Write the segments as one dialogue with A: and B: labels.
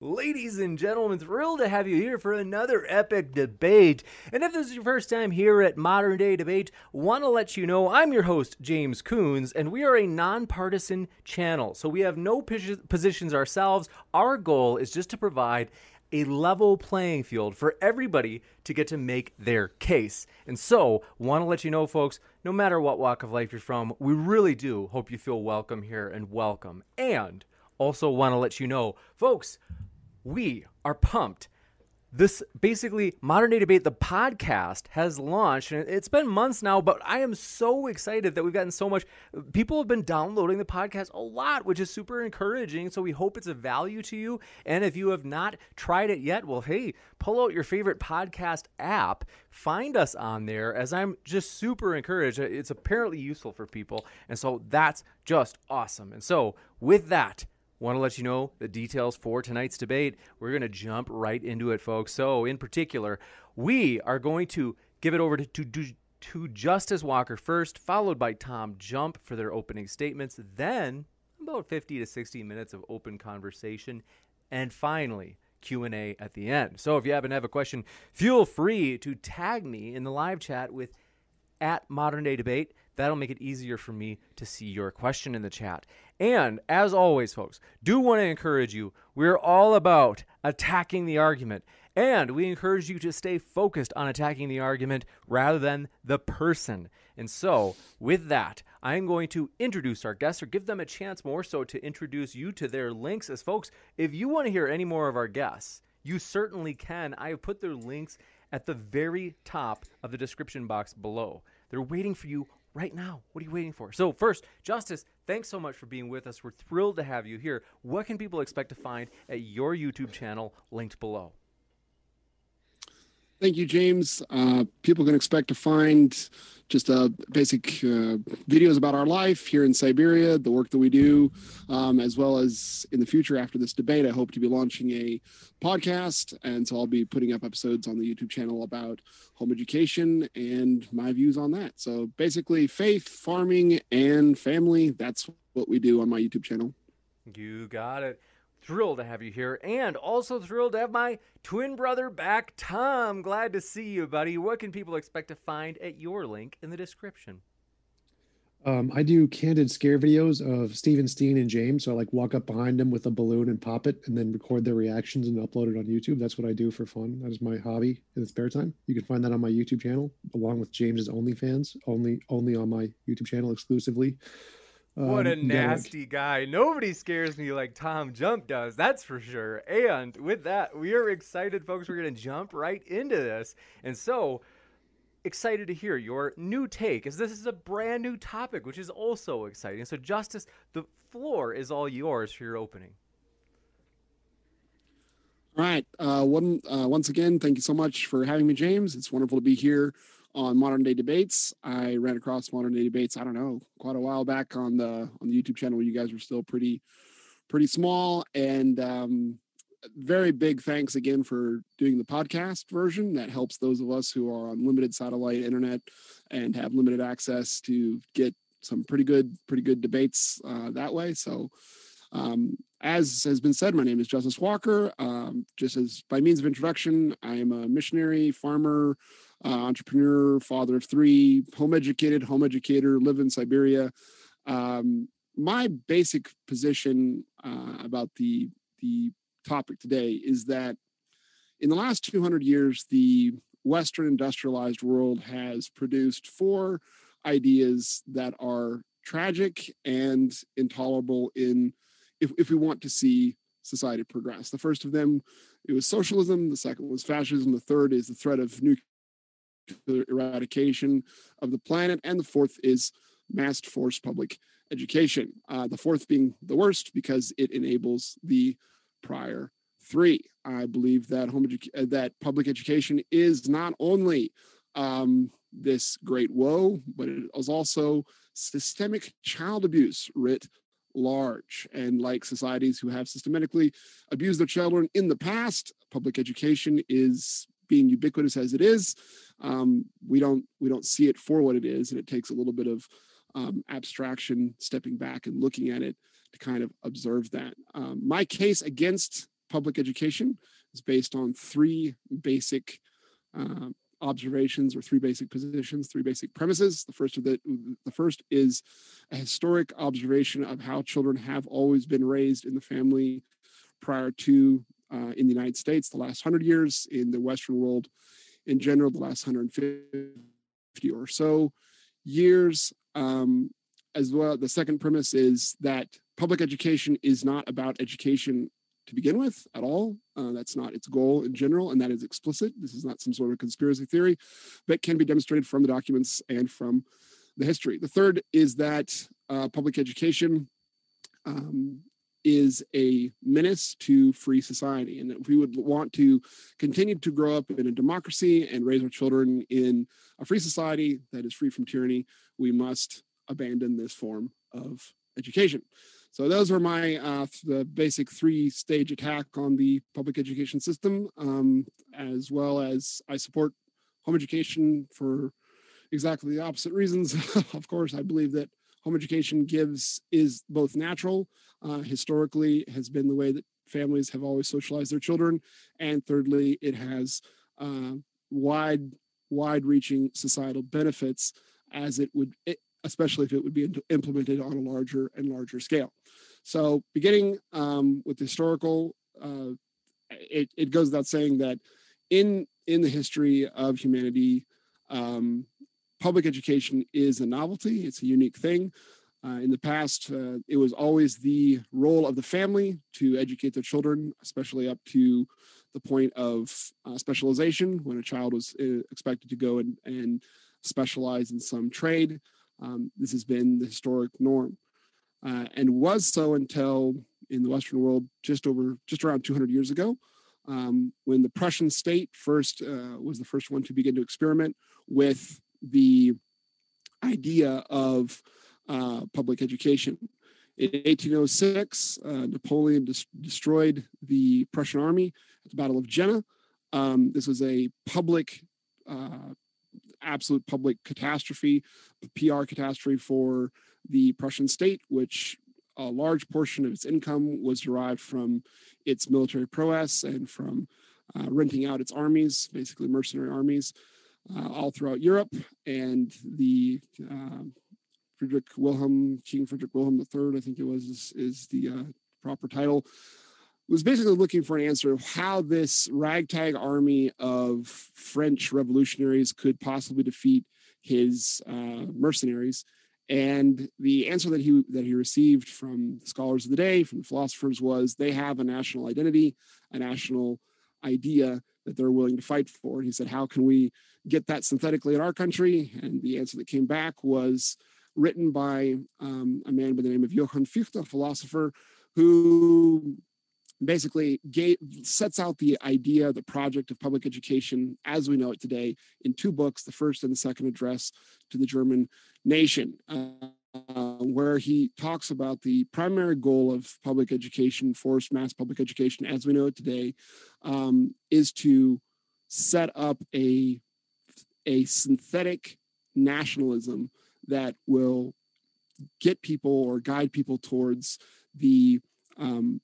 A: Ladies and gentlemen, thrilled to have you here for another epic debate. And if this is your first time here at Modern Day Debate, want to let you know I'm your host, James Coons, and we are a nonpartisan channel. So we have no positions ourselves. Our goal is just to provide a level playing field for everybody to get to make their case. And so, want to let you know, folks, no matter what walk of life you're from, we really do hope you feel welcome here and welcome. And also want to let you know, folks, we are pumped. This basically modern day debate, the podcast has launched, and it's been months now. But I am so excited that we've gotten so much. People have been downloading the podcast a lot, which is super encouraging. So we hope it's a value to you. And if you have not tried it yet, well, hey, pull out your favorite podcast app, find us on there. As I'm just super encouraged, it's apparently useful for people, and so that's just awesome. And so with that Want to let you know the details for tonight's debate. We're going to jump right into it, folks. So, in particular, we are going to give it over to, to, to Justice Walker first, followed by Tom Jump for their opening statements, then about 50 to 60 minutes of open conversation, and finally, Q&A at the end. So if you happen to have a question, feel free to tag me in the live chat with at Modern Day Debate. That'll make it easier for me to see your question in the chat. And as always, folks, do want to encourage you. We're all about attacking the argument. And we encourage you to stay focused on attacking the argument rather than the person. And so, with that, I'm going to introduce our guests or give them a chance more so to introduce you to their links. As folks, if you want to hear any more of our guests, you certainly can. I have put their links at the very top of the description box below. They're waiting for you right now. What are you waiting for? So, first, Justice, thanks so much for being with us. We're thrilled to have you here. What can people expect to find at your YouTube channel linked below?
B: Thank you, James. Uh, people can expect to find just uh, basic uh, videos about our life here in Siberia, the work that we do, um, as well as in the future after this debate. I hope to be launching a podcast, and so I'll be putting up episodes on the YouTube channel about home education and my views on that. So basically, faith, farming, and family. That's what we do on my YouTube channel.
A: You got it thrilled to have you here and also thrilled to have my twin brother back, Tom. Glad to see you, buddy. What can people expect to find at your link in the description?
C: Um, I do candid scare videos of Steven Steen and James. So I like walk up behind them with a balloon and pop it and then record their reactions and upload it on YouTube. That's what I do for fun. That is my hobby in the spare time. You can find that on my YouTube channel along with James's OnlyFans, only only on my YouTube channel exclusively.
A: What a um, nasty guy. Nobody scares me like Tom Jump does, that's for sure. And with that, we are excited, folks. We're going to jump right into this. And so, excited to hear your new take, as this is a brand new topic, which is also exciting. So, Justice, the floor is all yours for your opening.
B: All right. Uh, one, uh, once again, thank you so much for having me, James. It's wonderful to be here on modern day debates. I ran across modern day debates. I don't know, quite a while back on the on the YouTube channel. You guys were still pretty pretty small, and um, very big thanks again for doing the podcast version. That helps those of us who are on limited satellite internet and have limited access to get some pretty good pretty good debates uh, that way. So. Um, as has been said, my name is Justice Walker. Um, just as by means of introduction, I am a missionary, farmer, uh, entrepreneur, father of three, home educated, home educator, live in Siberia. Um, my basic position uh, about the the topic today is that in the last 200 years, the Western industrialized world has produced four ideas that are tragic and intolerable in if, if we want to see society progress. The first of them it was socialism, the second was fascism, the third is the threat of nuclear eradication of the planet. And the fourth is mass force public education. Uh, the fourth being the worst because it enables the prior Three, I believe that home edu- uh, that public education is not only um, this great woe, but it is also systemic child abuse writ large. And like societies who have systematically abused their children in the past, public education is being ubiquitous as it is. Um, we don't we don't see it for what it is, and it takes a little bit of um, abstraction, stepping back and looking at it to kind of observe that. Um, my case against public education is based on three basic uh, observations or three basic positions, three basic premises. The first of the the first is a historic observation of how children have always been raised in the family prior to uh, in the United States, the last hundred years, in the Western world in general, the last 150 or so years. Um, as well, the second premise is that public education is not about education to begin with at all. Uh, that's not its goal in general, and that is explicit. This is not some sort of conspiracy theory, but can be demonstrated from the documents and from the history. The third is that uh, public education um, is a menace to free society, and if we would want to continue to grow up in a democracy and raise our children in a free society that is free from tyranny. We must abandon this form of education. So those are my uh, the basic three stage attack on the public education system, um, as well as I support home education for exactly the opposite reasons. of course, I believe that home education gives is both natural, uh, historically has been the way that families have always socialized their children, and thirdly, it has uh, wide wide-reaching societal benefits as it would especially if it would be implemented on a larger and larger scale. So, beginning um, with historical, uh, it, it, goes without saying that in in the history of humanity, um, public education is a novelty. It's a unique thing. Uh, in the past, uh, it was always the role of the family to educate their children, especially up to the point of uh, specialization when a child was uh, expected to go and, and specialize in some trade. Um, this has been the historic norm uh, and was so until in the Western world just over just around 200 years ago, um, when the Prussian state first uh, was the first one to begin to experiment with the idea of uh, public education. In 1806, uh, Napoleon des- destroyed the Prussian army at the Battle of Jena. Um, this was a public uh, absolute public catastrophe, a PR catastrophe for the Prussian state, which a large portion of its income was derived from its military prowess and from uh, renting out its armies, basically mercenary armies, uh, all throughout Europe. And the uh, Friedrich Wilhelm, King Friedrich Wilhelm III, I think it was, is, is the uh, proper title, was basically looking for an answer of how this ragtag army of French revolutionaries could possibly defeat his uh, mercenaries. And the answer that he that he received from the scholars of the day, from the philosophers, was they have a national identity, a national idea that they're willing to fight for. And he said, "How can we get that synthetically in our country?" And the answer that came back was written by um, a man by the name of Johann Fichte, a philosopher, who basically gave, sets out the idea, the project of public education as we know it today in two books, the first and the second address to the German nation, uh, where he talks about the primary goal of public education, forced mass public education as we know it today, um, is to set up a, a synthetic nationalism that will get people or guide people towards the um,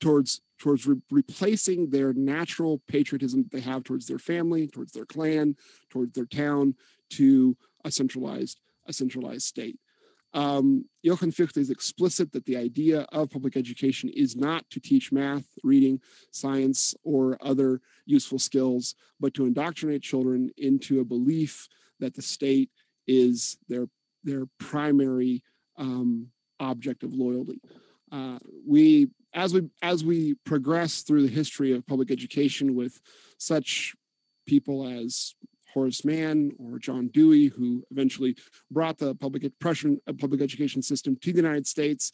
B: towards towards re- replacing their natural patriotism that they have towards their family, towards their clan, towards their town, to a centralized a centralized state. Um, Johann Fichte is explicit that the idea of public education is not to teach math, reading, science, or other useful skills, but to indoctrinate children into a belief that the state is their their primary um, object of loyalty. Uh, we as we as we progress through the history of public education with such people as Horace Mann or John Dewey, who eventually brought the public uh, public education system to the United States,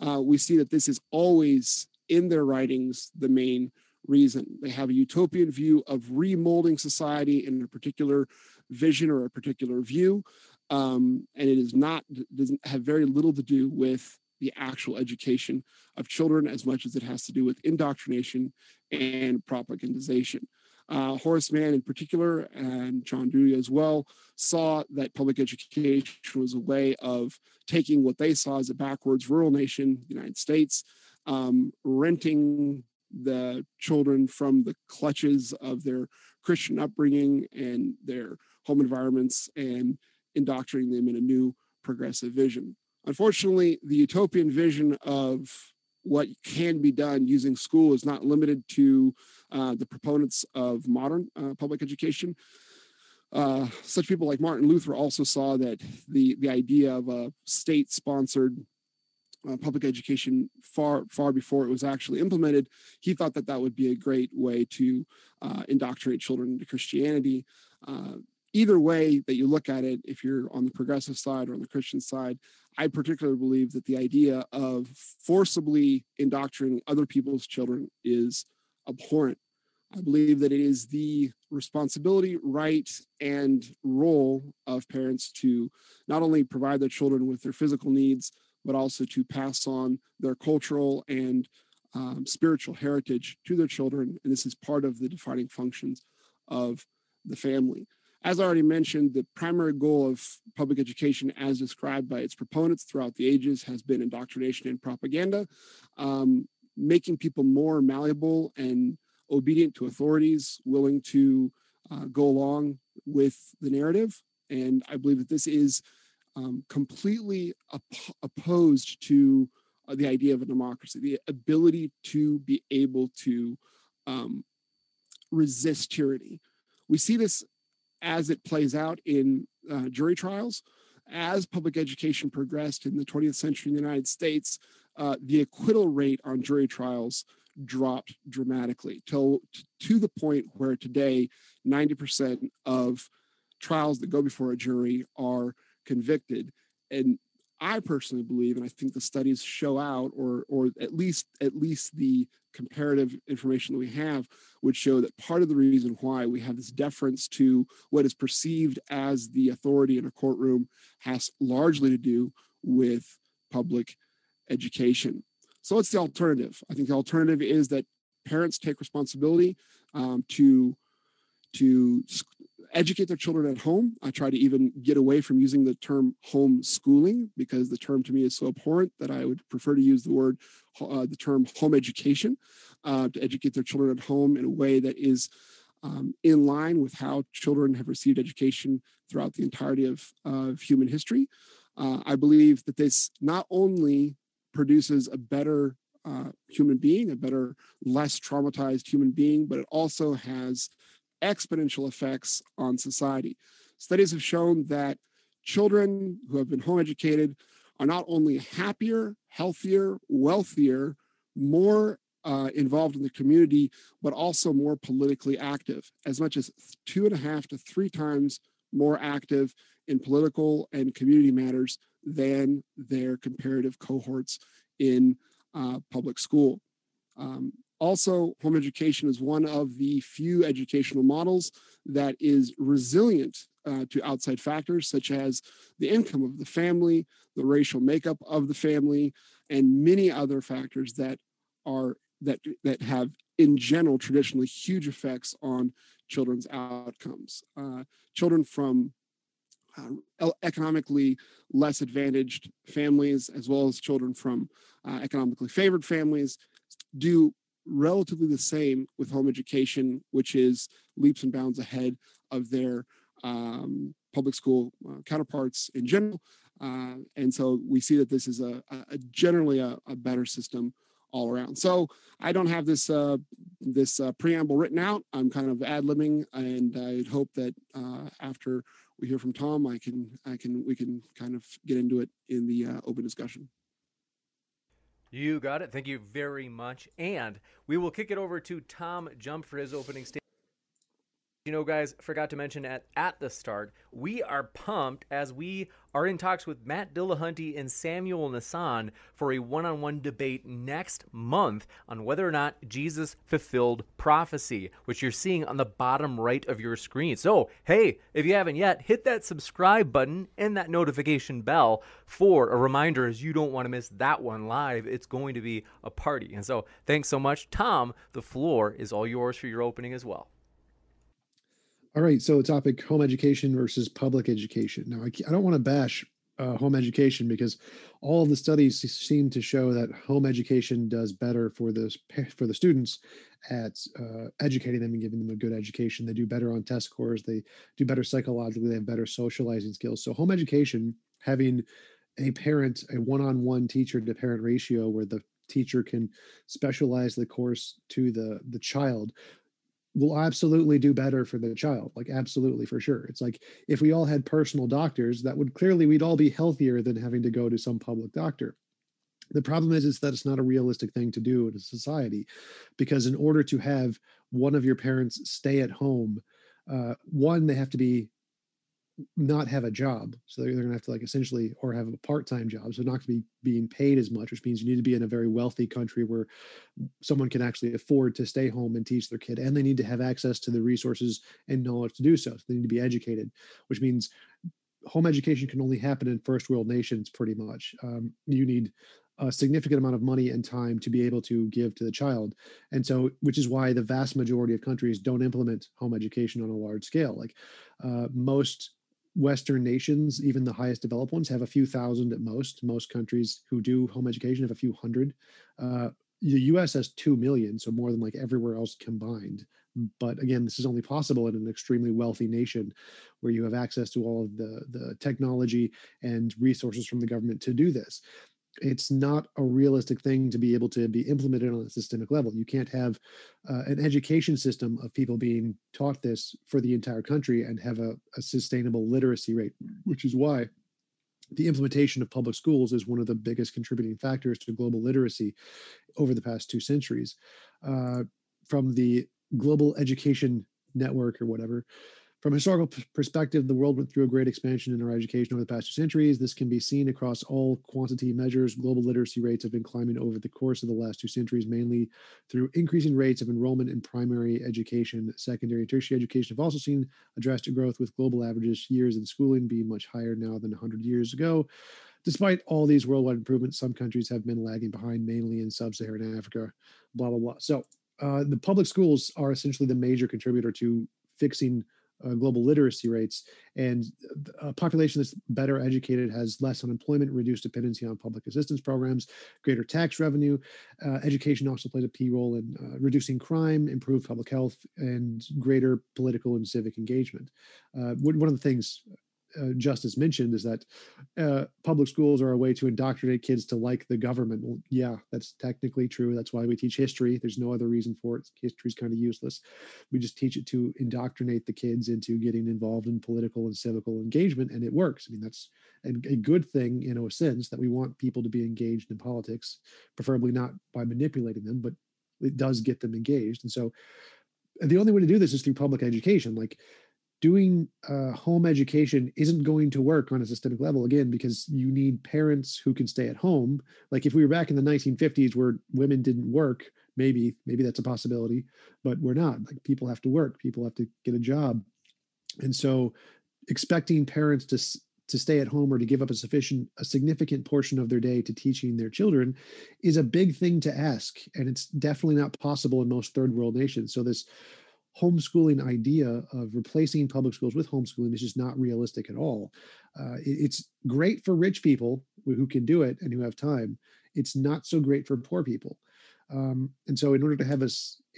B: uh, we see that this is always in their writings the main reason. They have a utopian view of remolding society in a particular vision or a particular view. Um, and it is not doesn't have very little to do with the actual education of children as much as it has to do with indoctrination and propagandization. Uh, Horace Mann, in particular, and John Dewey as well, saw that public education was a way of taking what they saw as a backwards rural nation, the United States, um, renting the children from the clutches of their Christian upbringing and their home environments and indoctrinating them in a new progressive vision. Unfortunately, the utopian vision of what can be done using school is not limited to uh, the proponents of modern uh, public education. Uh, such people like Martin Luther also saw that the, the idea of a state sponsored uh, public education far far before it was actually implemented he thought that that would be a great way to uh, indoctrinate children into christianity uh, either way that you look at it if you're on the progressive side or on the christian side i particularly believe that the idea of forcibly indoctrinating other people's children is abhorrent i believe that it is the responsibility right and role of parents to not only provide their children with their physical needs but also to pass on their cultural and um, spiritual heritage to their children. And this is part of the defining functions of the family. As I already mentioned, the primary goal of public education, as described by its proponents throughout the ages, has been indoctrination and propaganda, um, making people more malleable and obedient to authorities, willing to uh, go along with the narrative. And I believe that this is um, completely op- opposed to uh, the idea of a democracy, the ability to be able to um, resist tyranny. We see this as it plays out in uh, jury trials. As public education progressed in the 20th century in the United States, uh, the acquittal rate on jury trials dropped dramatically till to the point where today 90% of trials that go before a jury are convicted. And I personally believe, and I think the studies show out, or or at least at least the comparative information that we have would show that part of the reason why we have this deference to what is perceived as the authority in a courtroom has largely to do with public education. So what's the alternative? I think the alternative is that parents take responsibility um, to to educate their children at home. I try to even get away from using the term homeschooling because the term to me is so abhorrent that I would prefer to use the word, uh, the term home education uh, to educate their children at home in a way that is um, in line with how children have received education throughout the entirety of, of human history. Uh, I believe that this not only produces a better uh, human being, a better, less traumatized human being, but it also has exponential effects on society. Studies have shown that children who have been home educated are not only happier, healthier, wealthier, more uh, involved in the community, but also more politically active, as much as two and a half to three times more active in political and community matters than their comparative cohorts in uh, public school. Um, also, home education is one of the few educational models that is resilient uh, to outside factors such as the income of the family, the racial makeup of the family, and many other factors that are that that have in general traditionally huge effects on children's outcomes. Uh, children from uh, economically less advantaged families, as well as children from uh, economically favored families, do relatively the same with home education, which is leaps and bounds ahead of their um, public school uh, counterparts in general. Uh, and so we see that this is a, a generally a, a, better system all around. So I don't have this uh, this uh, preamble written out. I'm kind of ad libbing, and I hope that uh, after we hear from Tom, I can I can we can kind of get into it in the uh, open discussion.
A: You got it. Thank you very much. And we will kick it over to Tom Jump for his opening statement. You know, guys, forgot to mention at, at the start, we are pumped as we are in talks with Matt Dillahunty and Samuel Nassan for a one on one debate next month on whether or not Jesus fulfilled prophecy, which you're seeing on the bottom right of your screen. So, hey, if you haven't yet, hit that subscribe button and that notification bell for a reminder as you don't want to miss that one live. It's going to be a party. And so, thanks so much. Tom, the floor is all yours for your opening as well.
C: All right, so the topic home education versus public education. Now, I, I don't want to bash uh, home education because all the studies seem to show that home education does better for the for the students at uh, educating them and giving them a good education. They do better on test scores. They do better psychologically. They have better socializing skills. So home education, having a parent, a one-on-one teacher to parent ratio where the teacher can specialize the course to the the child will absolutely do better for the child like absolutely for sure. It's like if we all had personal doctors that would clearly we'd all be healthier than having to go to some public doctor. The problem is is that it's not a realistic thing to do in a society because in order to have one of your parents stay at home uh, one they have to be not have a job. So they're, going to have to like essentially, or have a part-time job. So not to be being paid as much, which means you need to be in a very wealthy country where someone can actually afford to stay home and teach their kid. And they need to have access to the resources and knowledge to do so. So they need to be educated, which means home education can only happen in first world nations pretty much. Um, you need a significant amount of money and time to be able to give to the child. And so, which is why the vast majority of countries don't implement home education on a large scale. Like uh, most Western nations, even the highest developed ones, have a few thousand at most. Most countries who do home education have a few hundred. Uh, the US has 2 million, so more than like everywhere else combined. But again, this is only possible in an extremely wealthy nation where you have access to all of the, the technology and resources from the government to do this it's not a realistic thing to be able to be implemented on a systemic level. You can't have uh, an education system of people being taught this for the entire country and have a, a, sustainable literacy rate, which is why the implementation of public schools is one of the biggest contributing factors to global literacy over the past two centuries. Uh, from the Global Education Network or whatever, from a historical perspective, the world went through a great expansion in our education over the past two centuries. This can be seen across all quantity measures. Global literacy rates have been climbing over the course of the last two centuries, mainly through increasing rates of enrollment in primary education. Secondary and tertiary education have also seen a drastic growth, with global averages years in schooling being much higher now than 100 years ago. Despite all these worldwide improvements, some countries have been lagging behind, mainly in sub Saharan Africa, blah, blah, blah. So, uh, the public schools are essentially the major contributor to fixing uh, global literacy rates. And a population that's better educated has less unemployment, reduced dependency on public assistance programs, greater tax revenue. Uh, education also plays a key role in uh, reducing crime, improved public health, and greater political and civic engagement. Uh, one of the things uh, Justice mentioned is that uh, public schools are a way to indoctrinate kids to like the government. Well, yeah, that's technically true. That's why we teach history. There's no other reason for it. History is kind of useless. We just teach it to indoctrinate the kids into getting involved in political and civical engagement, and it works. I mean, that's a, a good thing in a sense that we want people to be engaged in politics, preferably not by manipulating them, but it does get them engaged. And so, and the only way to do this is through public education. Like doing uh, home education isn't going to work on a systemic level again because you need parents who can stay at home. Like if we were back in the 1950s where women didn't work maybe maybe that's a possibility but we're not. Like people have to work people have to get a job. And so expecting parents to to stay at home or to give up a sufficient a significant portion of their day to teaching their children is a big thing to ask and it's definitely not possible in most third world nations. So this homeschooling idea of replacing public schools with homeschooling is just not realistic at all. Uh, it, it's great for rich people who can do it and who have time. It's not so great for poor people. Um, and so, in order to have a,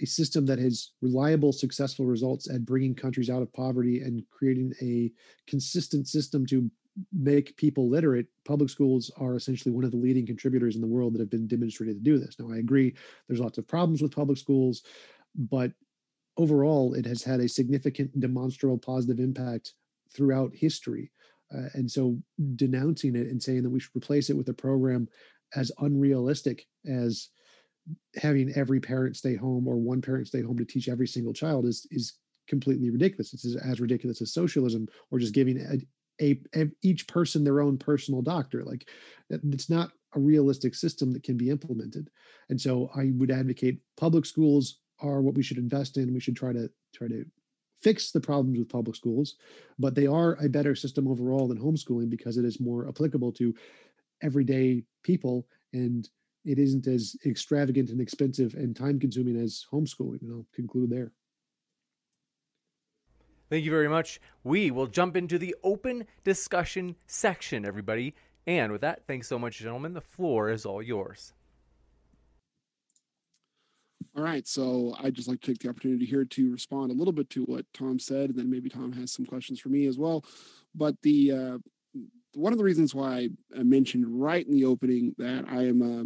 C: a system that has reliable, successful results at bringing countries out of poverty and creating a consistent system to make people literate, public schools are essentially one of the leading contributors in the world that have been demonstrated to do this. Now, I agree, there's lots of problems with public schools, but overall, it has had a significant demonstrable positive impact throughout history. Uh, and so denouncing it and saying that we should replace it with a program as unrealistic as having every parent stay home or one parent stay home to teach every single child is is completely ridiculous. It's as, ridiculous as socialism or just giving a, a, a, each person their own personal doctor. Like it's not a realistic system that can be implemented. And so I would advocate public schools are what we should invest in. We should try to try to fix the problems with public schools, but they are a better system overall than homeschooling because it is more applicable to everyday people and it isn't as extravagant and expensive and time consuming as homeschooling. And I'll conclude there.
A: Thank you very much. We will jump into the open discussion section, everybody. And with that, thanks so much, gentlemen. The floor is all yours.
B: All right. So I'd just like to take the opportunity here to respond a little bit to what Tom said, and then maybe Tom has some questions for me as well. But the uh, one of the reasons why I mentioned right in the opening that I am a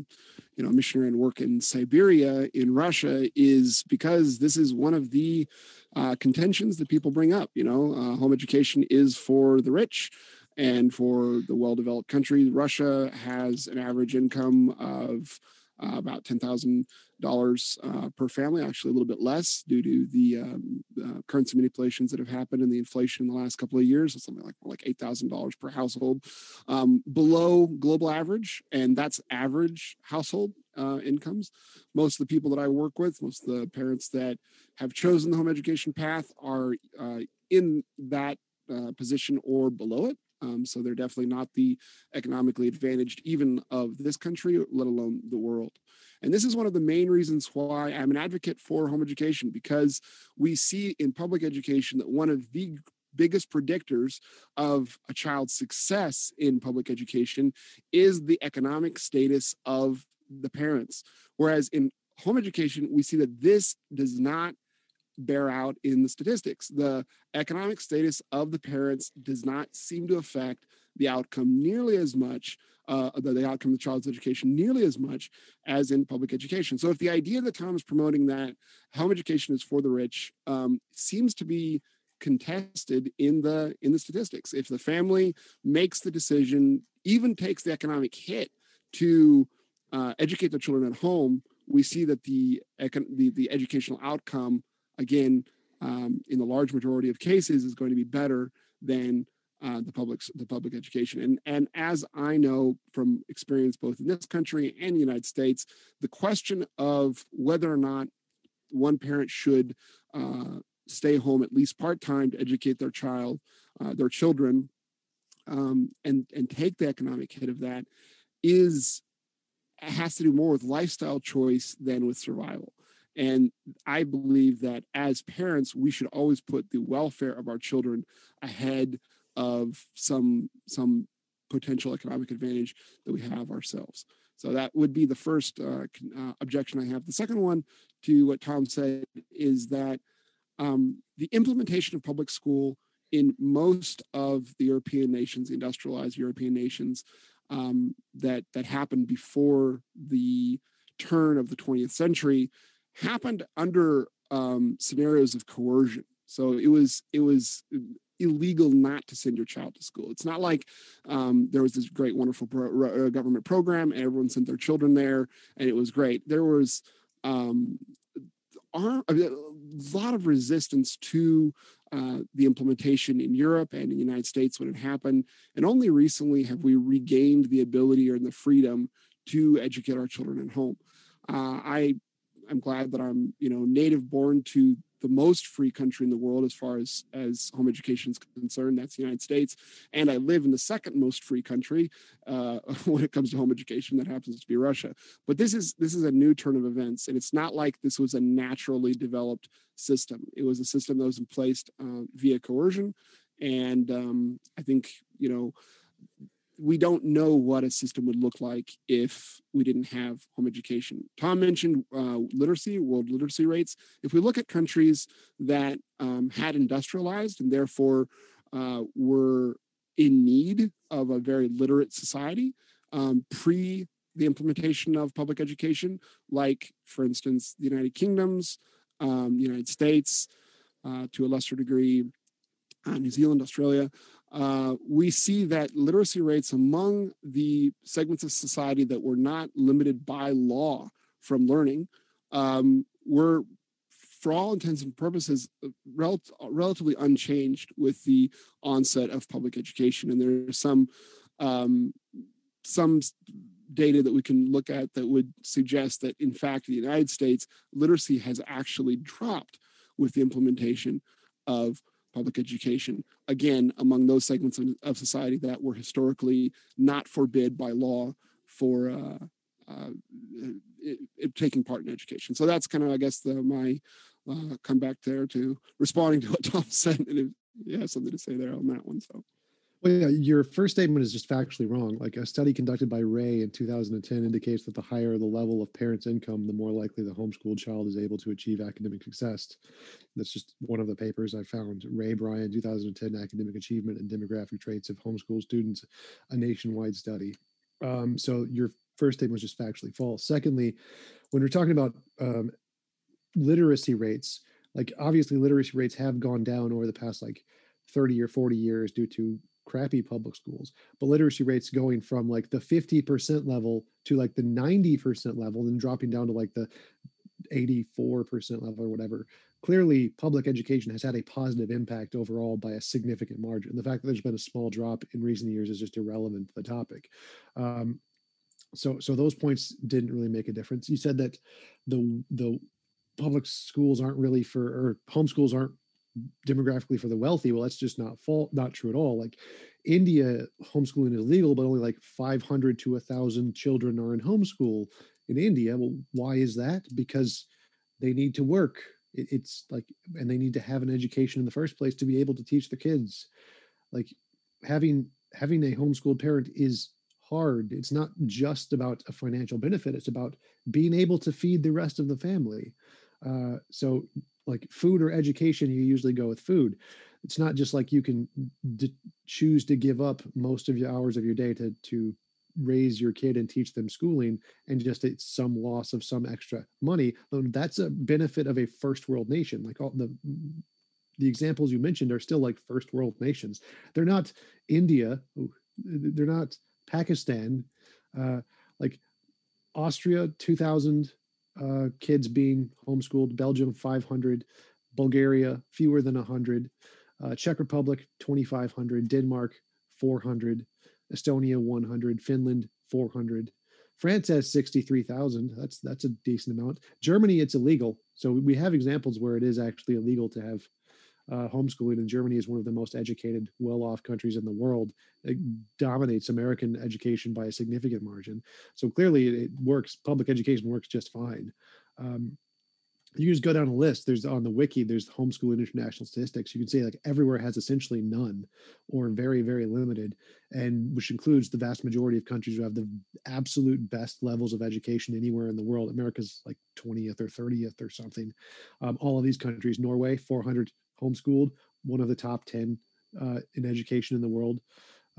B: you know missionary and work in Siberia in Russia is because this is one of the uh, contentions that people bring up. You know, uh, home education is for the rich and for the well-developed country. Russia has an average income of uh, about ten thousand dollars uh, per family, actually a little bit less due to the um, uh, currency manipulations that have happened and the inflation in the last couple of years. It's something like like eight thousand dollars per household, um, below global average, and that's average household uh, incomes. Most of the people that I work with, most of the parents that have chosen the home education path, are uh, in that uh, position or below it. Um, so they're definitely not the economically advantaged, even of this country, let alone the world. And this is one of the main reasons why I'm an advocate for home education, because we see in public education that one of the biggest predictors of a child's success in public education is the economic status of the parents. Whereas in home education, we see that this does not bear out in the statistics. The economic status of the parents does not seem to affect the outcome nearly as much uh, the, the outcome of the child's education nearly as much as in public education. So if the idea that Tom is promoting that home education is for the rich um, seems to be contested in the in the statistics. If the family makes the decision, even takes the economic hit to uh, educate their children at home, we see that the, the, the educational outcome, again, um, in the large majority of cases, is going to be better than uh, the public the public education. And and as I know from experience both in this country and the United States, the question of whether or not one parent should uh, stay home at least part time to educate their child, uh, their children, um, and and take the economic hit of that is has to do more with lifestyle choice than with survival. And I believe that as parents, we should always put the welfare of our children ahead of some some potential economic advantage that we have ourselves. So that would be the first uh, uh, objection I have. The second one to what Tom said is that um, the implementation of public school in most of the European nations, industrialized European nations, um, that that happened before the turn of the 20th century, happened under um, scenarios of coercion. So it was it was illegal not to send your child to school. It's not like um, there was this great, wonderful pro- uh, government program and everyone sent their children there and it was great. There was um, a lot of resistance to uh, the implementation in Europe and in the United States when it happened. And only recently have we regained the ability or the freedom to educate our children at home. Uh, I I'm glad that I'm, you know, native born to the most free country in the world as far as as home education is concerned. That's the United States, and I live in the second most free country uh, when it comes to home education. That happens to be Russia. But this is this is a new turn of events, and it's not like this was a naturally developed system. It was a system that was in place uh, via coercion, and um, I think you know we don't know what a system would look like if we didn't have home education. Tom mentioned uh, literacy, world literacy rates. If we look at countries that um, had industrialized and therefore uh, were in need of a very literate society um, pre the implementation of public education, like, for instance, the United Kingdoms, um, the United States, uh, to a lesser degree, uh, New Zealand, Australia, uh, we see that literacy rates among the segments of society that were not limited by law from learning um, were for all intents and purposes, uh, rel- relatively unchanged with the onset of public education. And there's some um, some data that we can look at that would suggest that, in fact, the United States, literacy has actually dropped with the implementation of public education. Again, among those segments of, society that were historically not forbid by law for uh, uh, it, it, taking part in education. So that's kind of, I guess, the, my uh, come back there to responding to what Tom said. And it, yeah, something to say there on that one. So.
C: Well, yeah, your first statement is just factually wrong. Like a study conducted by Ray in 2010 indicates that the higher the level of parents' income, the more likely the homeschooled child is able to achieve academic success. That's just one of the papers I found. Ray Brian, 2010, Academic Achievement and Demographic Traits of Homeschool Students, a nationwide study. Um, so your first statement was just factually false. Secondly, when we're talking about um, literacy rates, like obviously literacy rates have gone down over the past like 30 or 40 years due to crappy public schools but literacy rates going from like the 50% level to like the 90% level and dropping down to like the 84% level or whatever clearly public education has had a positive impact overall by a significant margin. The fact that there's been a small drop in recent years is just irrelevant to the topic. Um, so so those points didn't really make a difference. You said that the the public schools aren't really for or homeschools aren't demographically for the wealthy well that's just not fault not true at all. Like india homeschooling is legal but only like 500 to 1000 children are in homeschool in india. Well why is that? Because they need to work. It, it's like and they need to have an education in the first place to be able to teach the kids. Like having having a homeschooled parent is hard. It's not just about a financial benefit. It's about being able to feed the rest of the family. Uh, so like food or education, you usually go with food. It's not just like you can d- choose to give up most of your hours of your day to to raise your kid and teach them schooling and just it's some loss of some extra money that's a benefit of a first world nation like all the the examples you mentioned are still like first world nations they're not india they're not pakistan uh, like austria 2000 uh, kids being homeschooled, Belgium 500, Bulgaria fewer than 100, uh, Czech Republic 2,500, Denmark 400, Estonia 100, Finland 400. France has 63,000. That's that's a decent amount. Germany, it's illegal. So we have examples where it is actually illegal to have uh, homeschooling, and Germany is one of the most educated, well-off countries in the world. It dominates American education by a significant margin. So clearly, it works. Public education works just fine. Um, you just go down a list. There's on the wiki. There's homeschool international statistics. You can say like everywhere has essentially none, or very very limited, and which includes the vast majority of countries who have the absolute best levels of education anywhere in the world. America's like 20th or 30th or something. Um, all of these countries, Norway 400 homeschooled, one of the top 10 uh, in education in the world.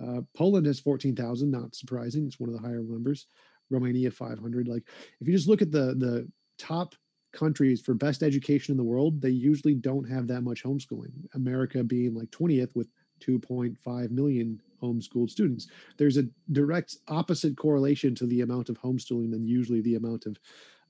C: Uh, Poland has 14,000, not surprising. It's one of the higher numbers. Romania 500. Like if you just look at the the top countries for best education in the world, they usually don't have that much homeschooling. America being like 20th with 2.5 million homeschooled students. There's a direct opposite correlation to the amount of homeschooling than usually the amount of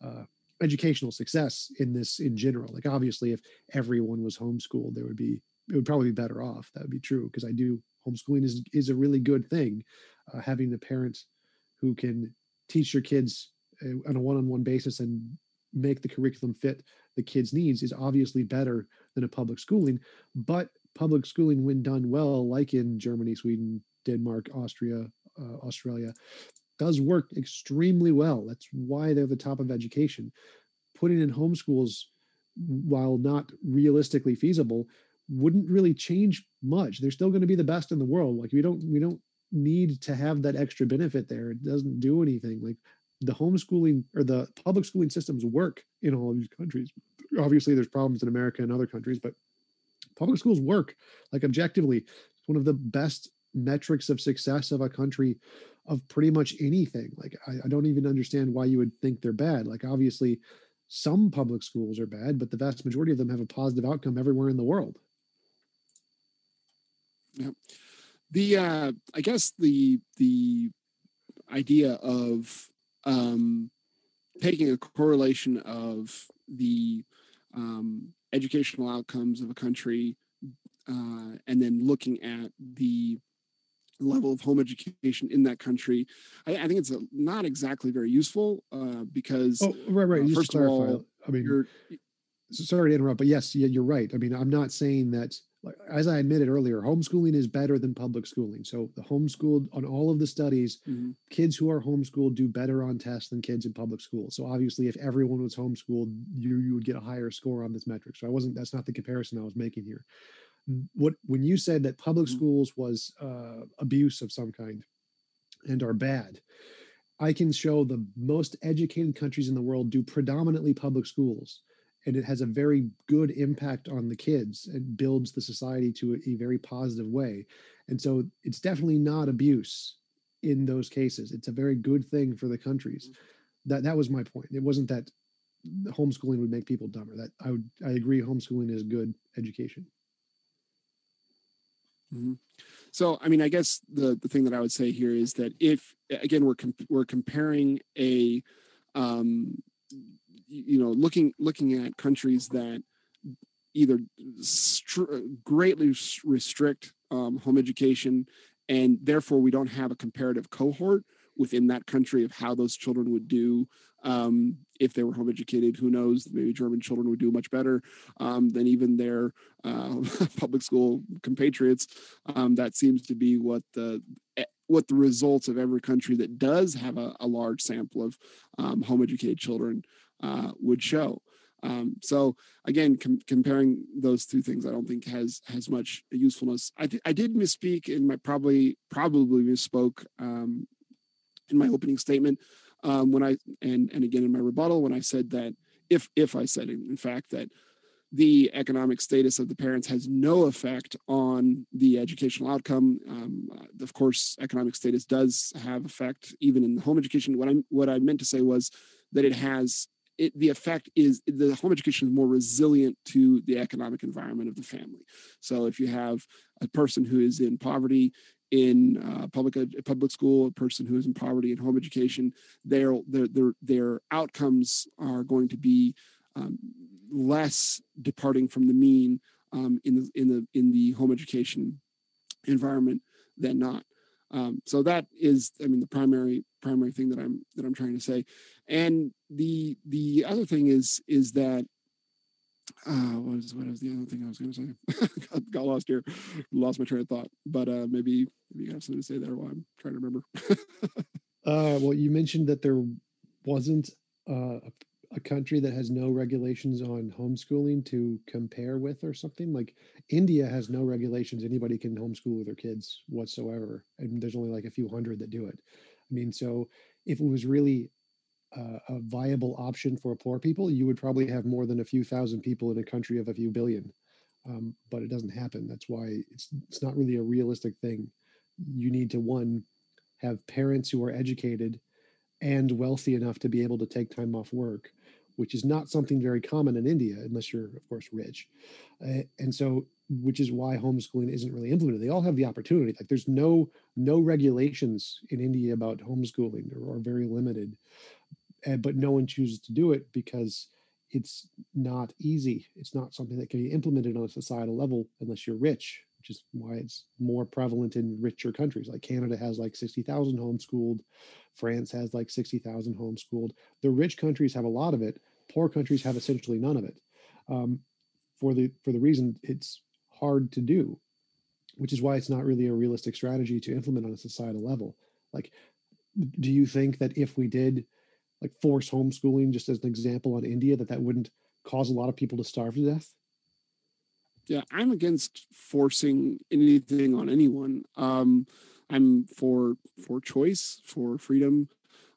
C: uh, educational success in this in general. Like obviously, if everyone was homeschooled, there would be it would probably be better off. That would be true because I do homeschooling is is a really good thing. Uh, having the parents who can teach your kids uh, on a one-on-one basis and make the curriculum fit the kids' needs is obviously better than a public schooling. But public schooling, when done well, like in Germany, Sweden, Denmark, Austria, uh, Australia, does work extremely well. That's why they're the top of education. Putting in homeschools, while not realistically feasible, wouldn't really change much. They're still going to be the best in the world. Like we don't we don't need to have that extra benefit there. It doesn't do anything. Like the homeschooling or the public schooling systems work in all of these countries. Obviously, there's problems in America and other countries, but public schools work. Like objectively, it's one of the best metrics of success of a country of pretty much anything. Like I, I, don't even understand why you would think they're bad. Like obviously some public schools are bad, but the vast majority of them have a positive outcome everywhere in the world.
B: Yeah. The uh I guess the the idea of um taking a correlation of the um, educational outcomes of a country, uh, and then looking at the level of home education in that country, I, I think it's a, not exactly very useful uh, because
C: oh, right, right.
B: Uh,
C: first of all, I mean, sorry to interrupt, but yes, yeah, you're right. I mean, I'm not saying that like as I admitted earlier, homeschooling is better than public schooling. So the homeschooled on all of the studies, mm-hmm. kids who are homeschooled do better on tests than kids in public school. So obviously, if everyone was homeschooled, you you would get a higher score on this metric. So I wasn't. That's not the comparison I was making here. What when you said that public mm-hmm. schools was uh, abuse of some kind and are bad, I can show the most educated countries in the world do predominantly public schools and it has a very good impact on the kids and builds the society to a, a, very positive way. And so it's definitely not abuse in those cases. It's a very good thing for the countries. Mm-hmm. that that was my point. It wasn't that homeschooling would make people dumber. That i would i agree homeschooling is good education
B: mm-hmm. so i mean i guess the the thing that i would say here is that if again we're comp- we're comparing a um, you know looking looking at countries that either str- greatly restrict um, home education and therefore we don't have a comparative cohort within that country of how those children would do um, if they were home educated who knows maybe german children would do much better um, than even their uh, public school compatriots um, that seems to be what the eh, what the results of every country that does have a, a large sample of um, home educated children uh, would show. Um, so again, com- comparing those two things, I don't think has has much usefulness. I, th- I did misspeak in my probably probably misspoke um, in my opening statement um, when I and and again in my rebuttal when I said that if if I said in fact that the economic status of the parents has no effect on the educational outcome. Um, of course, economic status does have effect even in home education. What I what I meant to say was that it has it, the effect is the home education is more resilient to the economic environment of the family. So if you have a person who is in poverty in uh, public public school, a person who is in poverty and home education, their their their, their outcomes are going to be um, less departing from the mean um, in the in the in the home education environment than not. Um, so that is, I mean, the primary primary thing that I'm that I'm trying to say. And the the other thing is is that uh, what was the other thing I was going to say? got, got, lost here, lost my train of thought. But uh, maybe maybe you have something to say there while I'm trying to remember.
C: uh, well, you mentioned that there wasn't uh, a country that has no regulations on homeschooling to compare with or something like india has no regulations anybody can homeschool with their kids whatsoever and there's only like a few hundred that do it i mean so if it was really a viable option for poor people you would probably have more than a few thousand people in a country of a few billion um, but it doesn't happen that's why it's it's not really a realistic thing you need to one have parents who are educated and wealthy enough to be able to take time off work which is not something very common in India, unless you're, of course, rich. Uh, and so, which is why homeschooling isn't really implemented. They all have the opportunity. Like, there's no no regulations in India about homeschooling, or, or very limited. Uh, but no one chooses to do it because it's not easy. It's not something that can be implemented on a societal level unless you're rich, which is why it's more prevalent in richer countries. Like Canada has like 60,000 homeschooled, France has like 60,000 homeschooled. The rich countries have a lot of it, Poor countries have essentially none of it, um, for the for the reason it's hard to do, which is why it's not really a realistic strategy to implement on a societal level. Like, do you think that if we did like force homeschooling, just as an example on India, that that wouldn't cause a lot of people to starve to death?
B: Yeah, I'm against forcing anything on anyone. Um, I'm for for choice, for freedom,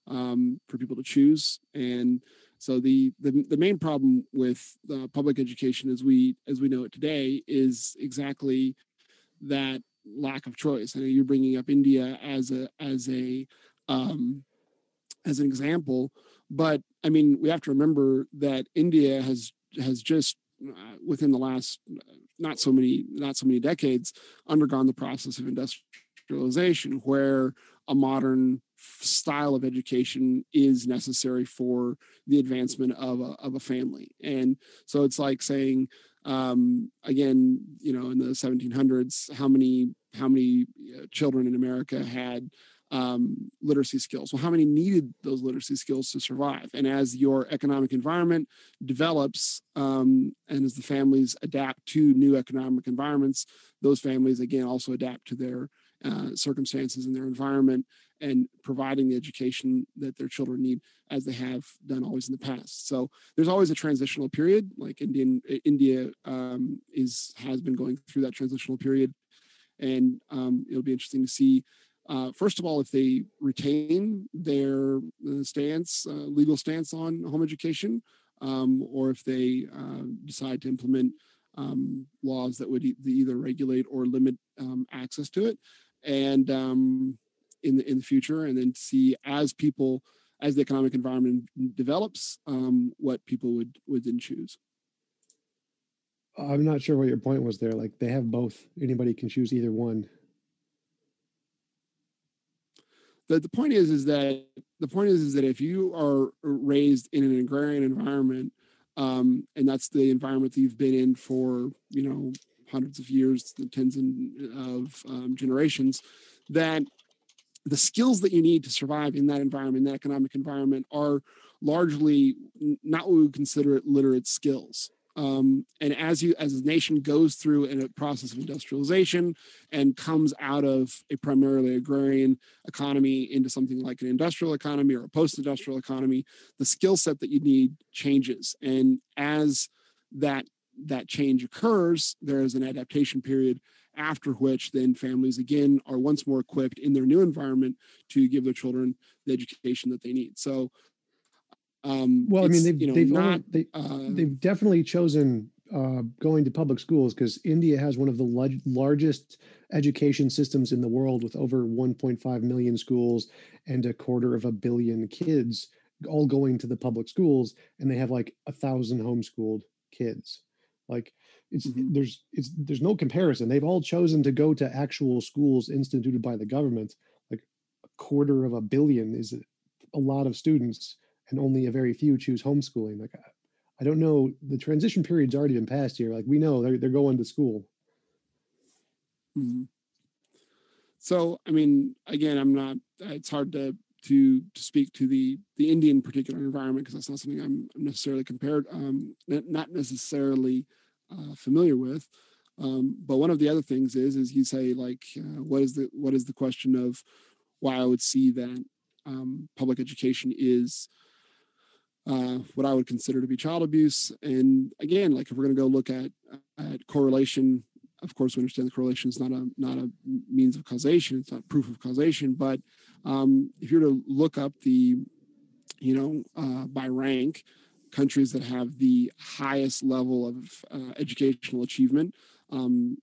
B: um, for people to choose, and so the the, the main problem with uh, public education as we as we know it today is exactly that lack of choice. I know you're bringing up India as a as a um, as an example, but I mean we have to remember that India has has just uh, within the last not so many not so many decades undergone the process of industrialization where a modern style of education is necessary for the advancement of a, of a family. And so it's like saying, um, again, you know, in the 1700s, how many how many uh, children in America had um, literacy skills. Well, how many needed those literacy skills to survive? And as your economic environment develops um, and as the families adapt to new economic environments, those families again also adapt to their uh, circumstances and their environment and providing the education that their children need as they have done always in the past. So there's always a transitional period like Indian India um, is has been going through that transitional period. And um, it'll be interesting to see uh, first of all, if they retain their uh, stance, uh, legal stance on home education, um, or if they uh, decide to implement um, laws that would e- either regulate or limit um, access to it, and um, in the in the future, and then see as people as the economic environment develops, um, what people would would then choose.
C: I'm not sure what your point was there. Like they have both. Anybody can choose either one
B: the, the point is is that the point is is that if you are raised in an agrarian environment um, and that's the environment that you've been in for you know hundreds of years tens of um, generations that the skills that you need to survive in that environment that economic environment are largely not what we would consider literate skills um, and as you as a nation goes through a process of industrialization and comes out of a primarily agrarian economy into something like an industrial economy or a post-industrial economy, the skill set that you need changes. And as that that change occurs, there is an adaptation period after which then families again are once more equipped in their new environment to give their children the education that they need. So
C: um, well, I mean, they've you know, they've not, only, they, uh, they've definitely chosen uh, going to public schools because India has one of the lar- largest education systems in the world with over 1.5 million schools and a quarter of a billion kids all going to the public schools, and they have like a thousand homeschooled kids. Like it's mm-hmm. there's it's there's no comparison. They've all chosen to go to actual schools instituted by the government. Like a quarter of a billion is a lot of students and only a very few choose homeschooling. Like, I don't know. The transition period's already been passed here. Like, we know they're they're going to school.
B: Mm-hmm. So, I mean, again, I'm not. It's hard to to to speak to the the Indian particular environment because that's not something I'm necessarily compared, um, not necessarily uh, familiar with. Um, but one of the other things is, is you say like, uh, what is the what is the question of why I would see that um, public education is what I would consider to be child abuse. And again, like if we're going to go look at at correlation, of course, we understand the correlation is not a not a means of causation; it's not proof of causation. But um, if you're to look up the, you know, uh, by rank, countries that have the highest level of uh, educational achievement. Um,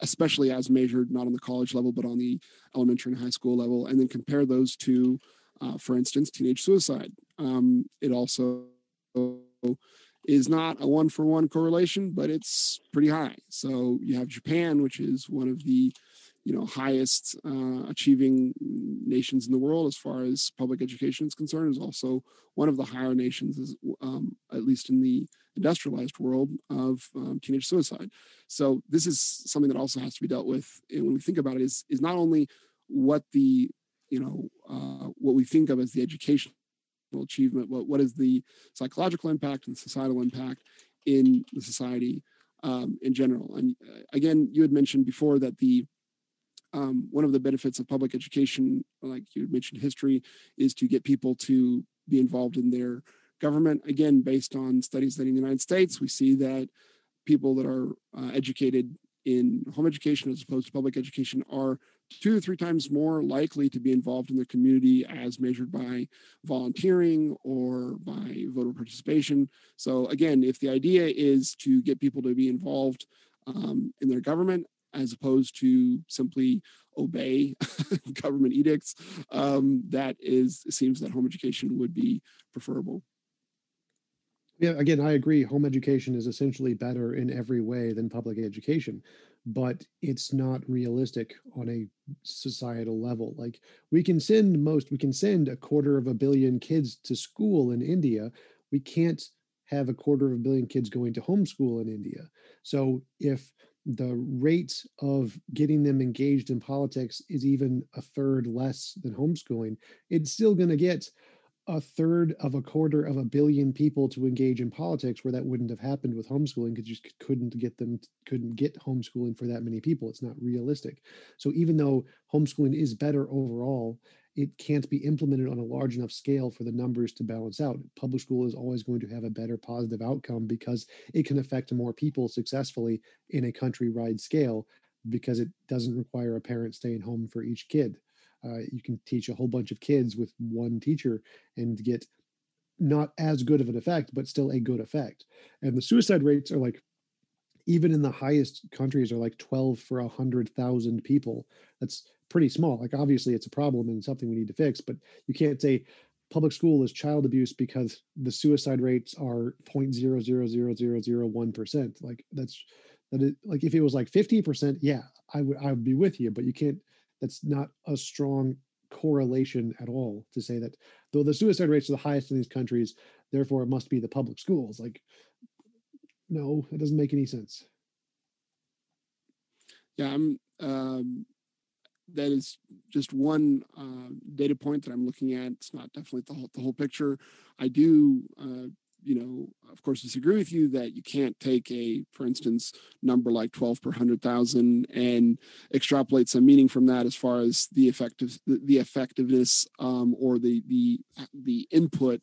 B: especially as measured not on the college level but on the elementary and high school level and then compare those to uh, for instance, teenage suicide. Um, it also is not a one for one correlation, but it's pretty high. So you have Japan, which is one of the you know highest uh, achieving nations in the world as far as public education is concerned is also one of the higher nations is, um, at least in the industrialized world of um, teenage suicide so this is something that also has to be dealt with and when we think about it is is not only what the you know uh, what we think of as the educational achievement what, what is the psychological impact and societal impact in the society um, in general. And uh, again you had mentioned before that the um, one of the benefits of public education like you mentioned history is to get people to be involved in their government. Again based on studies that in the united states we see that people that are uh, educated in home education as opposed to public education are two to three times more likely to be involved in their community as measured by volunteering or by voter participation. So, again, if the idea is to get people to be involved um, in their government as opposed to simply obey government edicts, um, that is seems that home education would be preferable.
C: Yeah, again, I agree. Home education is essentially better in every way than public education, but it's not realistic on a societal level. Like we can send most, we can send a quarter of a billion kids to school in India. We can't have a quarter of a billion kids going to homeschool in India. So if the rate of getting them engaged in politics is even a third less than homeschooling, it's still going to get a third of a quarter of a billion people to engage in politics where that wouldn't have happened with homeschooling because you couldn't get them couldn't get homeschooling for that many people. It's not realistic. So even though homeschooling is better overall it can't be implemented on a large enough scale for the numbers to balance out. Public school is always going to have a better positive outcome because it can affect more people successfully in a countrywide scale because it doesn't require a parent staying home for each kid uh, you can teach a whole bunch of kids with one teacher and get not as good of an effect, but still a good effect. And the suicide rates are like, even in the highest countries, are like 12 for a 100,000 people. That's pretty small. Like, obviously, it's a problem and something we need to fix, but you can't say public school is child abuse because the suicide rates are 0.000001%. Like, that's that is like if it was like 50%, yeah, I would I would be with you, but you can't that's not a strong correlation at all to say that though the suicide rates are the highest in these countries, therefore it must be the public schools. Like, no, it doesn't make any sense.
B: Yeah, I'm. Um, that is just one uh, data point that I'm looking at. It's not definitely the whole the whole picture. I do uh, you know, of course, disagree with you that you can't take a, for instance, number like 12 per 100,000 and extrapolate some meaning from that as far as the effective, the effectiveness um, or the the the input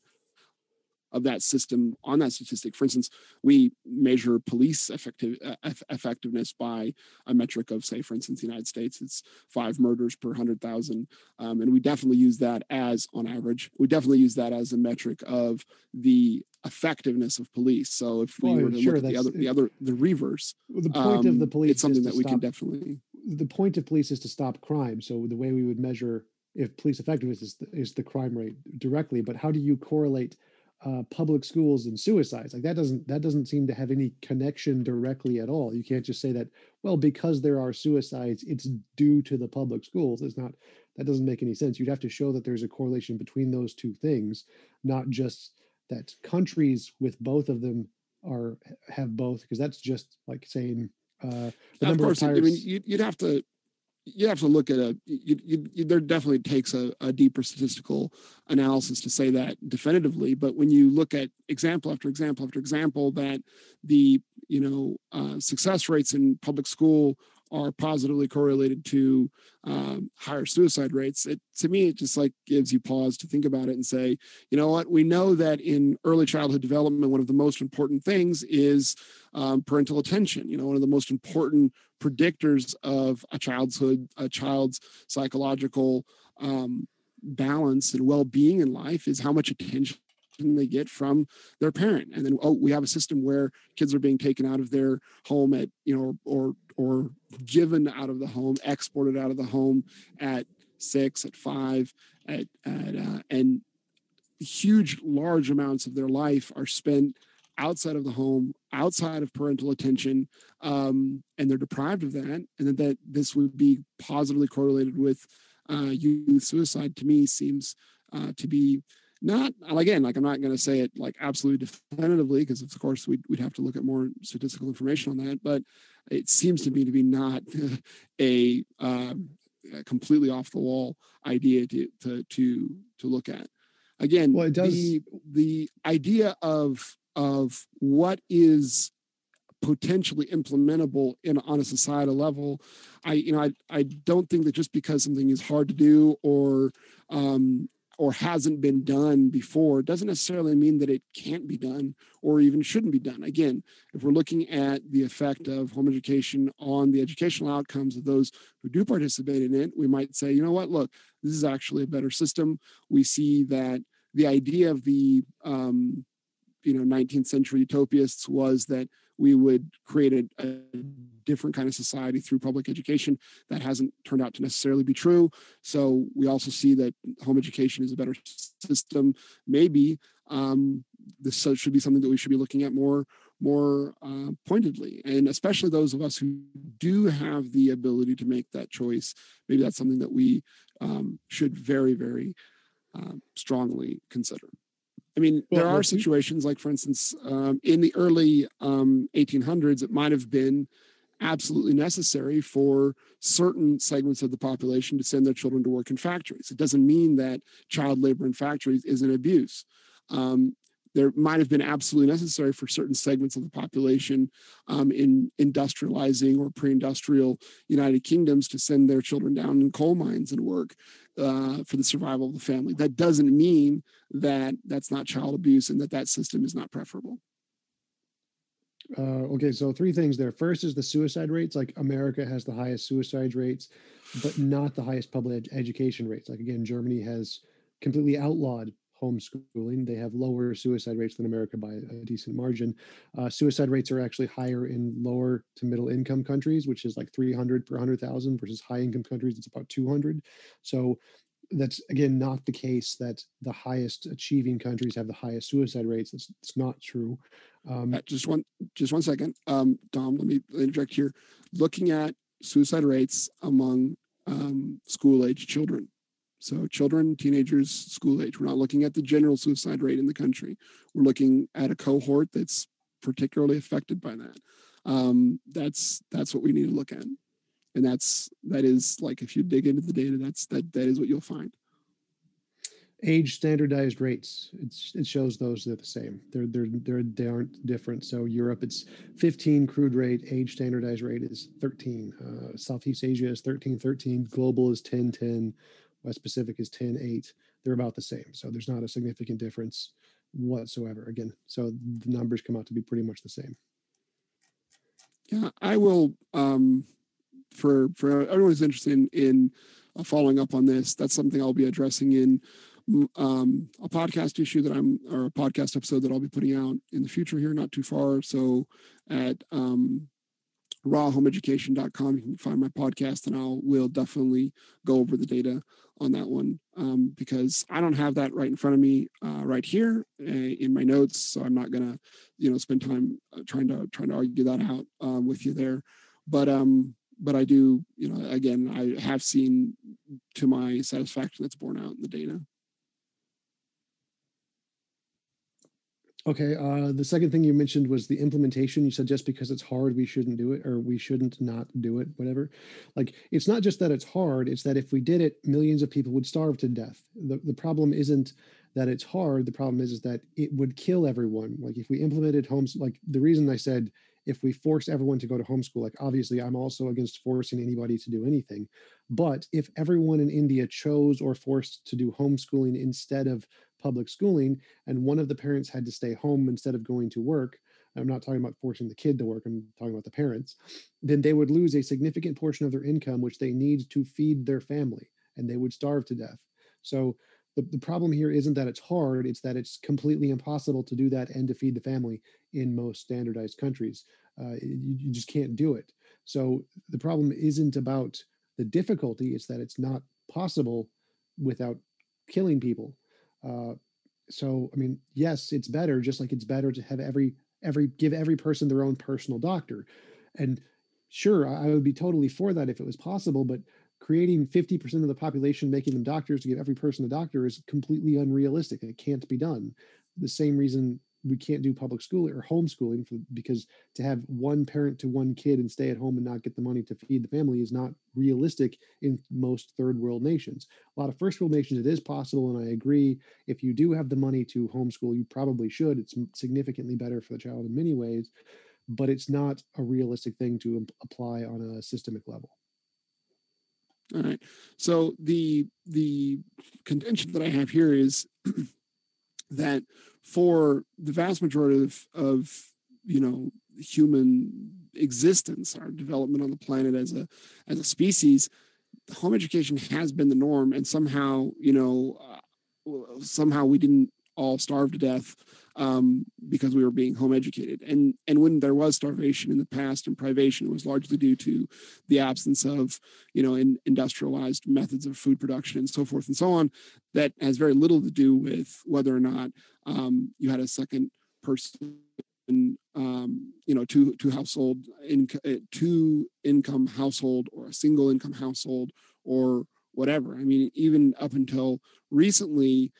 B: of that system on that statistic. For instance, we measure police effective, uh, effectiveness by a metric of, say, for instance, the United States, it's five murders per 100,000. Um, and we definitely use that as, on average, we definitely use that as a metric of the effectiveness of police. So if we well, were to sure, look at the other, the other, the reverse,
C: the point um, of the police,
B: it's something that we stop, can definitely.
C: The point of police is to stop crime. So the way we would measure if police effectiveness is the, is the crime rate directly, but how do you correlate uh, public schools and suicides. Like that doesn't that doesn't seem to have any connection directly at all. You can't just say that well because there are suicides it's due to the public schools. It's not that doesn't make any sense. You'd have to show that there's a correlation between those two things not just that countries with both of them are have both because that's just like saying uh
B: the of course of tires, i mean you'd have to you have to look at a you, you, there definitely takes a, a, deeper statistical analysis to say that definitively but when you look at example after example after example that the you know uh, success rates in public school are positively correlated to um, higher suicide rates. It to me, it just like gives you pause to think about it and say, you know what? We know that in early childhood development, one of the most important things is um, parental attention. You know, one of the most important predictors of a childhood, a child's psychological um, balance and well-being in life is how much attention they get from their parent and then oh we have a system where kids are being taken out of their home at you know or or given out of the home exported out of the home at six at five at, at uh, and huge large amounts of their life are spent outside of the home outside of parental attention um, and they're deprived of that and that, that this would be positively correlated with uh, youth suicide to me seems uh, to be not again like i'm not going to say it like absolutely definitively because of course we'd, we'd have to look at more statistical information on that but it seems to me to be not a, um, a completely off the wall idea to, to to to look at. Again well, it does... the the idea of of what is potentially implementable in on a societal level i you know i, I don't think that just because something is hard to do or um, or hasn't been done before doesn't necessarily mean that it can't be done or even shouldn't be done. Again, if we're looking at the effect of home education on the educational outcomes of those who do participate in it, we might say, you know what, look, this is actually a better system. We see that the idea of the um, you know 19th century utopists was that we would create a, a, different kind of society through public education. That hasn't turned out to necessarily be true. So we also see that home education is a better system. Maybe um, this should be something that we should be looking at more more uh, pointedly. And especially those of us who do have the ability to make that choice maybe that's something that we um, should very very uh, strongly consider i mean there are situations like for instance um, in the early 1800s um, it might have been absolutely necessary for certain segments of the population to send their children to work in factories. It doesn't mean that child labor in factories is an abuse. Um, there might have been absolutely necessary for certain segments of the population um, in industrializing or pre-industrial United Kingdoms to send their children down in coal mines and work uh, for the survival of the family. That doesn't mean that that's not child abuse and that that system is not preferable.
C: Uh, okay, so three things there. First is the suicide rates. Like America has the highest suicide rates, but not the highest public ed- education rates. Like again, Germany has completely outlawed homeschooling. They have lower suicide rates than America by a decent margin. Uh, suicide rates are actually higher in lower to middle income countries, which is like 300 per 100,000 versus high income countries, it's about 200. So that's again not the case that the highest achieving countries have the highest suicide rates. It's, it's not true.
B: Um, uh, just one, just one second, um, Dom. Let me interject here. Looking at suicide rates among um, school age children. So children, teenagers, school age. We're not looking at the general suicide rate in the country. We're looking at a cohort that's particularly affected by that. Um, that's that's what we need to look at and that's that is like if you dig into the data that's that that is what you'll find
C: age standardized rates it's, it shows those they're the same they're they're they're they aren't different so europe it's 15 crude rate age standardized rate is 13 uh, southeast asia is 13 13 global is 10 10 west pacific is 10 8 they're about the same. So there's not a significant difference whatsoever. Again so the numbers come out to be pretty much the same.
B: Yeah i will um for for everyone who's interested in, in uh, following up on this, that's something I'll be addressing in um, a podcast issue that I'm or a podcast episode that I'll be putting out in the future here, not too far. So at um, rawhomeeducation.com, you can find my podcast, and I'll will definitely go over the data on that one um, because I don't have that right in front of me uh, right here uh, in my notes, so I'm not gonna you know spend time uh, trying to trying to argue that out um, with you there. But um, but I do, you know, again, I have seen to my satisfaction that's borne out in the data.
C: Okay. Uh, the second thing you mentioned was the implementation. You said just because it's hard, we shouldn't do it, or we shouldn't not do it, whatever. Like, it's not just that it's hard, it's that if we did it, millions of people would starve to death. The, the problem isn't that it's hard. The problem is, is that it would kill everyone. Like, if we implemented homes, like the reason I said if we force everyone to go to homeschool, like obviously I'm also against forcing anybody to do anything. But if everyone in India chose or forced to do homeschooling instead of public schooling, and one of the parents had to stay home instead of going to work, I'm not talking about forcing the kid to work, I'm talking about the parents, then they would lose a significant portion of their income, which they need to feed their family, and they would starve to death. So the, the problem here isn't that it's hard, it's that it's completely impossible to do that and to feed the family in most standardized countries. Uh, you, you just can't do it. So the problem isn't about the difficulty, it's that it's not possible without killing people. Uh, so I mean, yes, it's better, just like it's better to have every every give every person their own personal doctor. And sure, I would be totally for that if it was possible, but creating 50% of the population, making them doctors to give every person a doctor is completely unrealistic. It can't be done. The same reason we can't do public school or homeschooling for, because to have one parent to one kid and stay at home and not get the money to feed the family is not realistic in most third world nations. A lot of first world nations, it is possible. And I agree. If you do have the money to homeschool, you probably should. It's significantly better for the child in many ways, but it's not a realistic thing to apply on a systemic level.
B: All right. So the the contention that I have here is that for the vast majority of, of you know human existence, our development on the planet as a as a species, home education has been the norm, and somehow you know uh, somehow we didn't all starve to death um, because we were being home educated. And and when there was starvation in the past and privation, it was largely due to the absence of you know in industrialized methods of food production and so forth and so on. That has very little to do with whether or not um, you had a second person um, you know two two household in uh, two income household or a single income household or whatever i mean even up until recently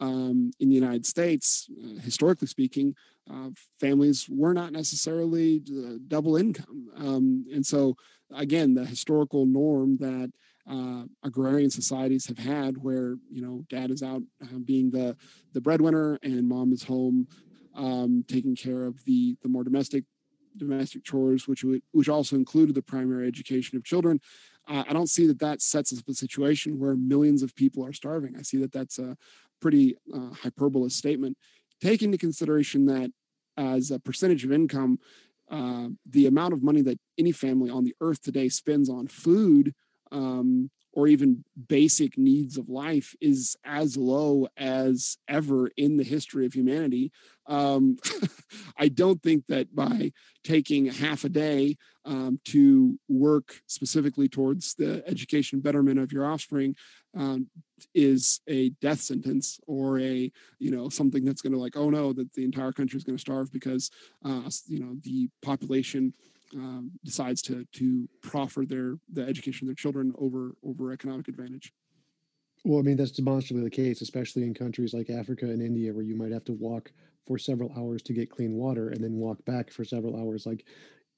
B: um, in the United States, uh, historically speaking, uh, families were not necessarily uh, double income. Um, and so, again, the historical norm that uh, agrarian societies have had, where you know dad is out uh, being the the breadwinner and mom is home um, taking care of the the more domestic domestic chores, which would, which also included the primary education of children. Uh, I don't see that that sets up a situation where millions of people are starving. I see that that's a, pretty uh, hyperbolous statement. Take into consideration that as a percentage of income, uh, the amount of money that any family on the earth today spends on food um, or even basic needs of life is as low as ever in the history of humanity. Um, I don't think that by taking half a day um, to work specifically towards the education betterment of your offspring um, is a death sentence or a you know something that's going to like oh no that the entire country is going to starve because uh, you know the population um, decides to to proffer their the education of their children over over economic advantage.
C: Well, I mean that's demonstrably the case, especially in countries like Africa and India, where you might have to walk for several hours to get clean water and then walk back for several hours. Like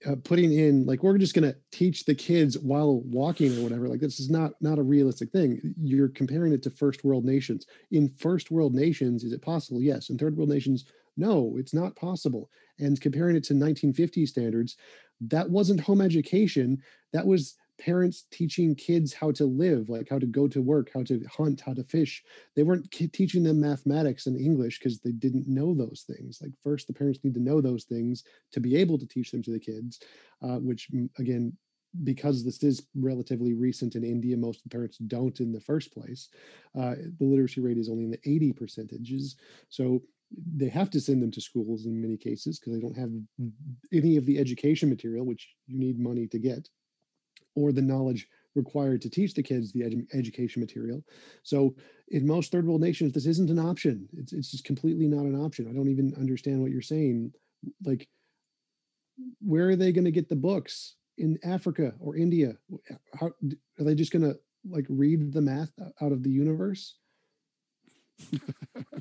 C: uh, putting in like we're just going to teach the kids while walking or whatever like this is not not a realistic thing. You're comparing it to first world nations. In first world nations is it possible? Yes. In third world nations no it's not possible. And comparing it to 1950 standards that wasn't home education that was parents teaching kids how to live like how to go to work how to hunt how to fish they weren't teaching them mathematics and english because they didn't know those things like first the parents need to know those things to be able to teach them to the kids uh, which again because this is relatively recent in India, most parents don't in the first place. Uh, the literacy rate is only in the 80 percentages. So they have to send them to schools in many cases because they don't have any of the education material, which you need money to get, or the knowledge required to teach the kids the edu- education material. So in most third world nations, this isn't an option. It's it's just completely not an option. I don't even understand what you're saying. Like, where are they going to get the books in Africa or India? Uh, how are they just going to like read the math uh, out of the universe?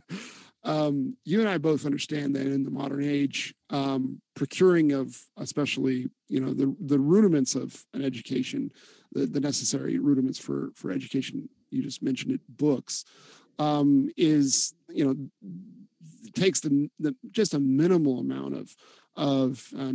B: um, you and I both understand that in the modern age, um, procuring of especially you know the the rudiments of an education, the, the necessary rudiments for for education. You just mentioned it, books, um, is you know takes the, the just a minimal amount of of uh,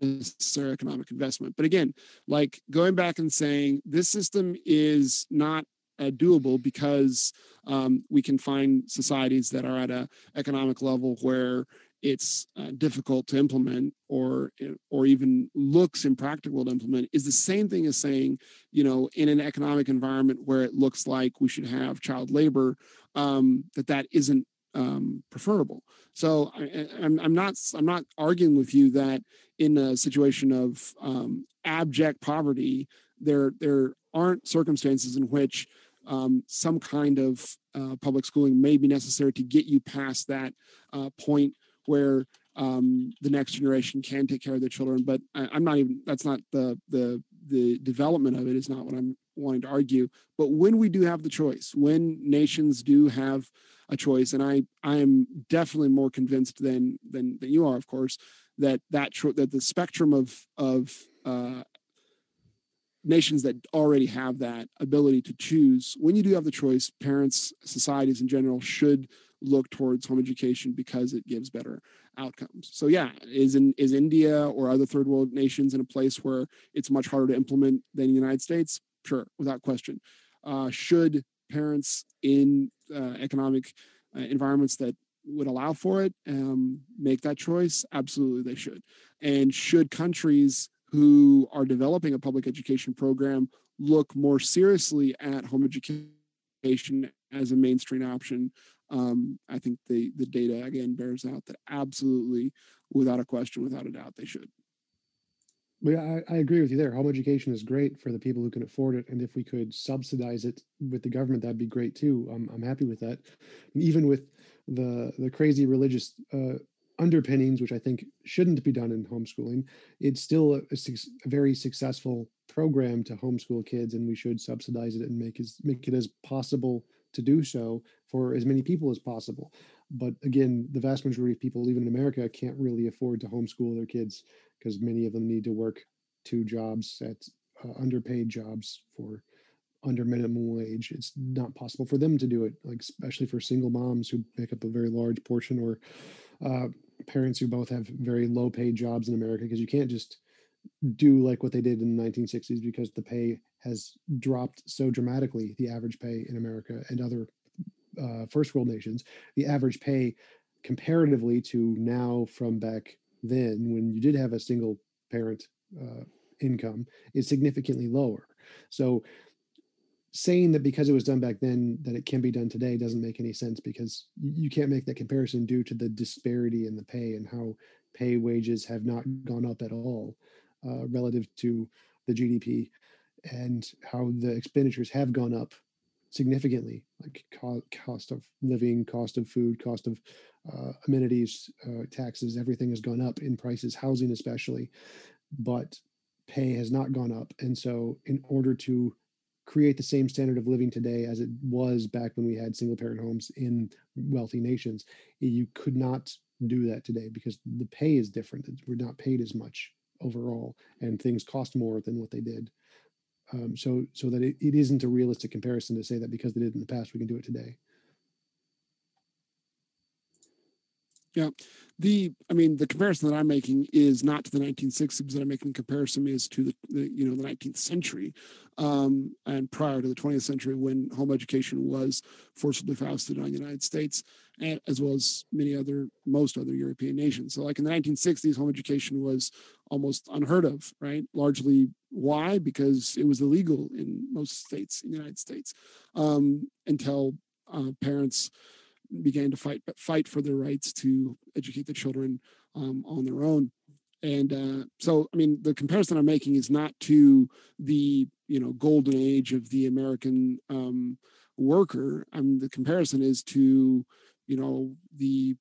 B: necessary economic investment. But again, like going back and saying this system is not uh, doable because um, we can find societies that are at a economic level where it's uh, difficult to implement or or even looks impractical to implement. Is the same thing as saying you know in an economic environment where it looks like we should have child labor um, that that isn't um, preferable. So I, am I'm not i'm not arguing with you that in a situation of um, abject poverty there there aren't circumstances in which um, some kind of uh, public schooling may be necessary to get you past that uh, point where um, the next generation can take care of their children. But I, am not even. That's not the the the development of it is not what I'm wanting to argue. But when we do have the choice, when nations do have a choice, and I I am definitely more convinced than than than you are, of course, that that that the spectrum of of uh, nations that already have that ability to choose when you do have the choice parents societies in general should look towards home education because it gives better outcomes. So yeah is in is india or other third world nations in a place where it's much harder to implement than the united states? Sure without question. Uh, should parents in uh, economic uh, environments that would allow for it um, make that choice? Absolutely they should. And should countries who are developing a public education program look more seriously at home education as a mainstream option. um, I think the the data again bears out that absolutely, without a question, without a doubt, they should.
C: Yeah, I, I agree with you there. Home education is great for the people who can afford it, and if we could subsidize it with the government, that'd be great too. I'm I'm happy with that. Even with the the crazy religious uh, underpinnings, which I think shouldn't be done in homeschooling, it's still a, a, a, very successful program to homeschool kids, and we should subsidize it and make as make it as possible to do so for as many people as possible. But again, the vast majority of people, even in America, can't really afford to homeschool their kids because many of them need to work two jobs at uh, underpaid jobs for under minimum wage. It's not possible for them to do it, like especially for single moms who make up a very large portion, or uh, parents who both have very low paid jobs in America. Because you can't just do like what they did in the 1960s because the pay has dropped so dramatically. The average pay in America and other uh, first world nations, the average pay comparatively to now from back then when you did have a single parent uh, income is significantly lower. So saying that because it was done back then that it can be done today doesn't make any sense because you can't make that comparison due to the disparity in the pay and how pay wages have not gone up at all uh, relative to the GDP and how the expenditures have gone up significantly like co- cost of living cost of food cost of uh, amenities, uh, taxes, everything has gone up in prices, housing especially, but pay has not gone up. And so, in order to create the same standard of living today as it was back when we had single parent homes in wealthy nations, you could not do that today because the pay is different. We're not paid as much overall, and things cost more than what they did. Um, so, so that it, it isn't a realistic comparison to say that because they did in the past, we can do it today.
B: Yeah. The, I mean, the comparison that I'm making is not to the 1960s, that I'm making comparison is to the, the you know, the 19th century um, and prior to the 20th century when home education was forcibly foisted on the United States, as well as many other, most other European nations. So, like in the 1960s, home education was almost unheard of, right? Largely why? Because it was illegal in most states in the United States um, until uh, parents began to fight fight for their rights to educate the children um, on their own. And uh, so, I mean, the comparison I'm making is not to the you know golden age of the American um, worker. I mean, the comparison is to you know the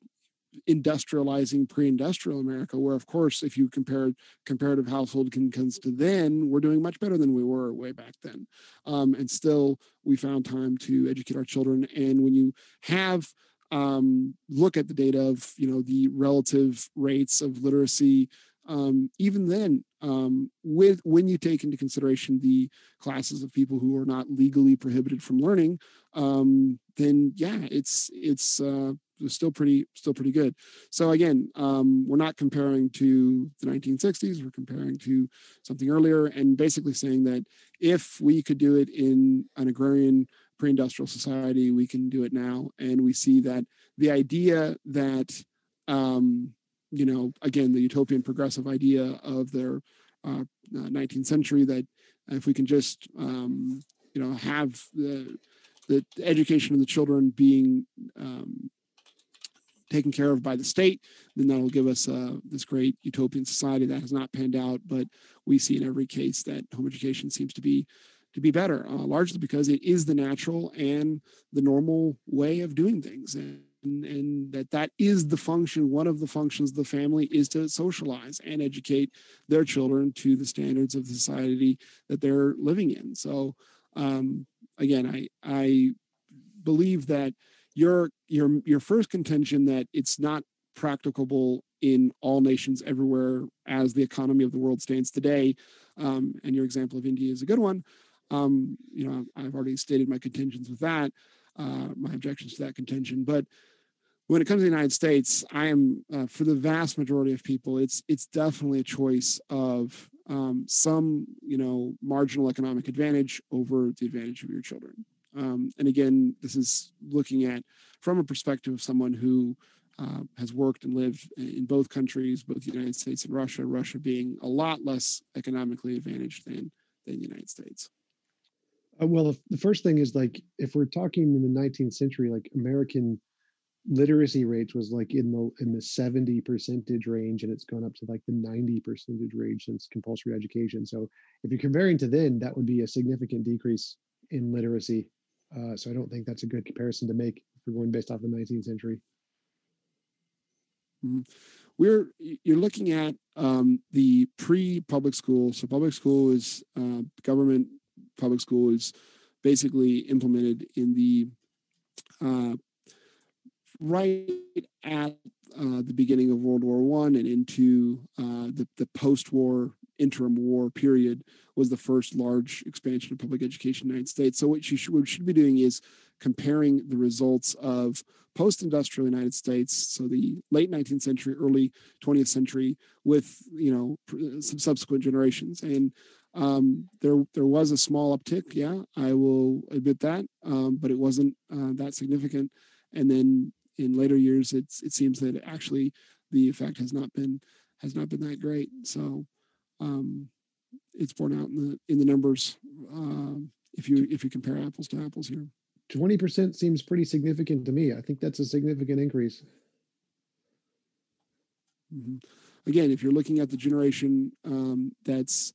B: industrializing pre-industrial America, where of course, if you compare comparative household incomes to then, we're doing much better than we were way back then. Um, and still, we found time to educate our children. And when you have um, look at the data of you know the relative rates of literacy um, even then, um, with when you take into consideration the classes of people who are not legally prohibited from learning, um, then yeah, it's it's uh, still pretty still pretty good. So again, um, we're not comparing to the 1960s. We're comparing to something earlier, and basically saying that if we could do it in an agrarian pre-industrial society, we can do it now, and we see that the idea that um, you know, again, the utopian progressive idea of their uh, 19th uh, century that if we can just, um, you know, have the, the education of the children being um, taken care of by the state, then that will give us uh, this great utopian society that has not panned out. But we see in every case that home education seems to be to be better, uh, largely because it is the natural and the normal way of doing things. And and, and, that that is the function one of the functions of the family is to socialize and educate their children to the standards of the society that they're living in so um, again i i believe that your your your first contention that it's not practicable in all nations everywhere as the economy of the world stands today um, and your example of india is a good one um, you know i've already stated my contentions with that uh, my objections to that contention. But when it comes to the United States, I am uh, for the vast majority of people, it's it's definitely a choice of um, some you know marginal economic advantage over the advantage of your children. Um, and again, this is looking at from a perspective of someone who uh, has worked and lived in both countries, both the United States and Russia. Russia being a lot less economically advantaged than than the United States.
C: Uh, well, the first thing is like if we're talking in the 19th century, like American literacy rates was like in the in the 70 percentage range and it's gone up to like the 90 percentage range since compulsory education so if you're comparing to then that would be a significant decrease in literacy uh, so i don't think that's a good comparison to make if we're going based off the 19th century
B: mm-hmm. we're you're looking at um, the pre-public school so public school is uh, government public school is basically implemented in the uh, right at uh, the beginning of World War One and into uh, the, the post-war interim war period was the first large expansion of public education in the United States. So what you should, what should be doing is comparing the results of post-industrial United States, so the late 19th century, early 20th century, with you know some subsequent generations. And um, there there was a small uptick, yeah, I will admit that, um, but it wasn't uh, that significant. And then in later years, it's it seems that actually the effect has not been has not been that great. So um, it's borne out in the in the numbers um, if you if you compare apples to apples here.
C: Twenty percent seems pretty significant to me. I think that's a significant increase.
B: Mm-hmm. Again, if you're looking at the generation um, that's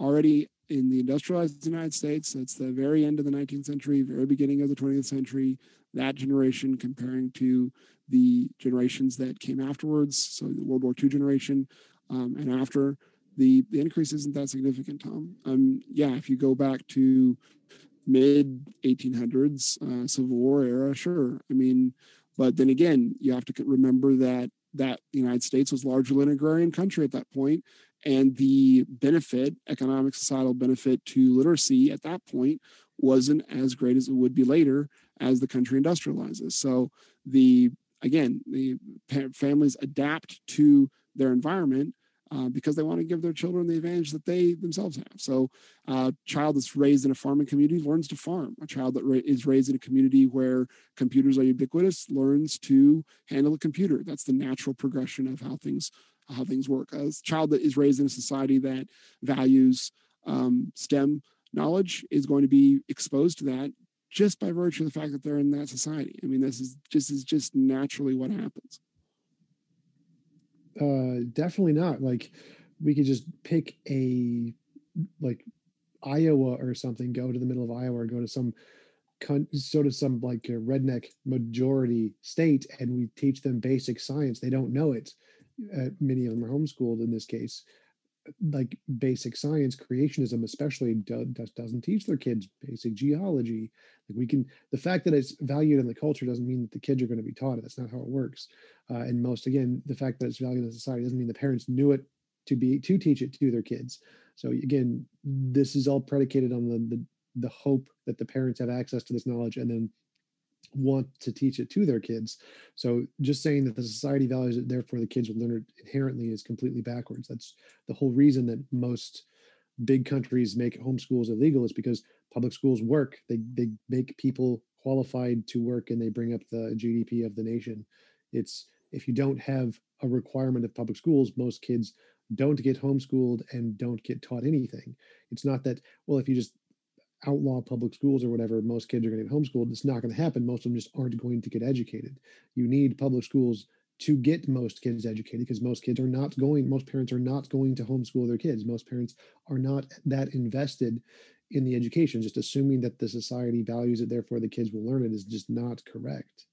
B: already in the industrialized United States, that's the very end of the 19th century, very beginning of the 20th century, that generation comparing to the generations that came afterwards, so the World War II generation um, and after, the, the increase isn't that significant, Tom. Um, yeah, if you go back to mid 1800s, uh, Civil War era, sure. I mean, but then again, you have to remember that that the United States was largely an agrarian country at that point, and the benefit, economic societal benefit to literacy at that point wasn't as great as it would be later as the country industrializes. So the again, the families adapt to their environment uh, because they want to give their children the advantage that they themselves have. So, a uh, child that's raised in a farming community learns to farm. A child that ra- is raised in a community where computers are ubiquitous learns to handle a computer. That's the natural progression of how things how things work. A child that is raised in a society that values um, STEM knowledge is going to be exposed to that just by virtue of the fact that they're in that society. I mean, this is just is just naturally what happens.
C: Uh, definitely not. Like we could just pick a like Iowa or something, go to the middle of Iowa or go to some sort of some like redneck majority state and we teach them basic science. They don't know it. Uh, many of them are homeschooled in this case like basic science creationism especially do, doesn't teach their kids basic geology. Like we can the fact that it's valued in the culture doesn't mean that the kids are going to be taught it. That's not how it works. Uh, and most again the fact that it's valued in society doesn't mean the parents knew it to be to teach it to their kids. So again this is all predicated on the the, the hope that the parents have access to this knowledge and then want to teach it to their kids. So just saying that the society values it, therefore the kids will learn it inherently is completely backwards. That's the whole reason that most big countries make homeschools illegal is because public schools work. They they make people qualified to work and they bring up the GDP of the nation. It's if you don't have a requirement of public schools, most kids don't get homeschooled and don't get taught anything. It's not that, well, if you just outlaw public schools or whatever, most kids are going to get homeschooled. It's not going to happen. Most of them just aren't going to get educated. You need public schools to get most kids educated because most kids are not going, most parents are not going to homeschool their kids. Most parents are not that invested in the education. Just assuming that the society values it, therefore the kids will learn it is just not correct.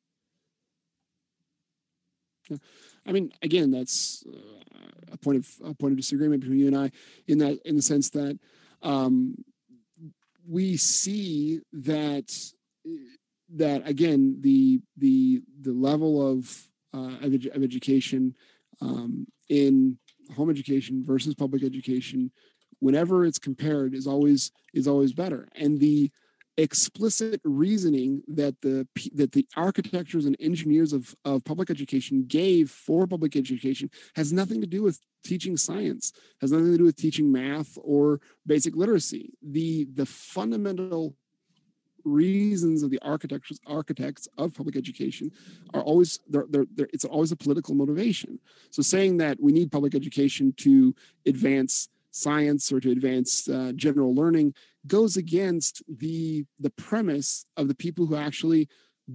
B: I mean, again, that's uh, a point of a point of disagreement between you and I, in that in the sense that um, we see that that again the the the level of uh, of, of, education um, in home education versus public education whenever it's compared is always is always better. And the explicit reasoning that the that the architectures and engineers of, of public education gave for public education has nothing to do with teaching science has nothing to do with teaching math or basic literacy. The the fundamental reasons of the architects architects of public education are always they're, they're, they're, it's always a political motivation. So saying that we need public education to advance science or to advance uh, general learning goes against the the premise of the people who actually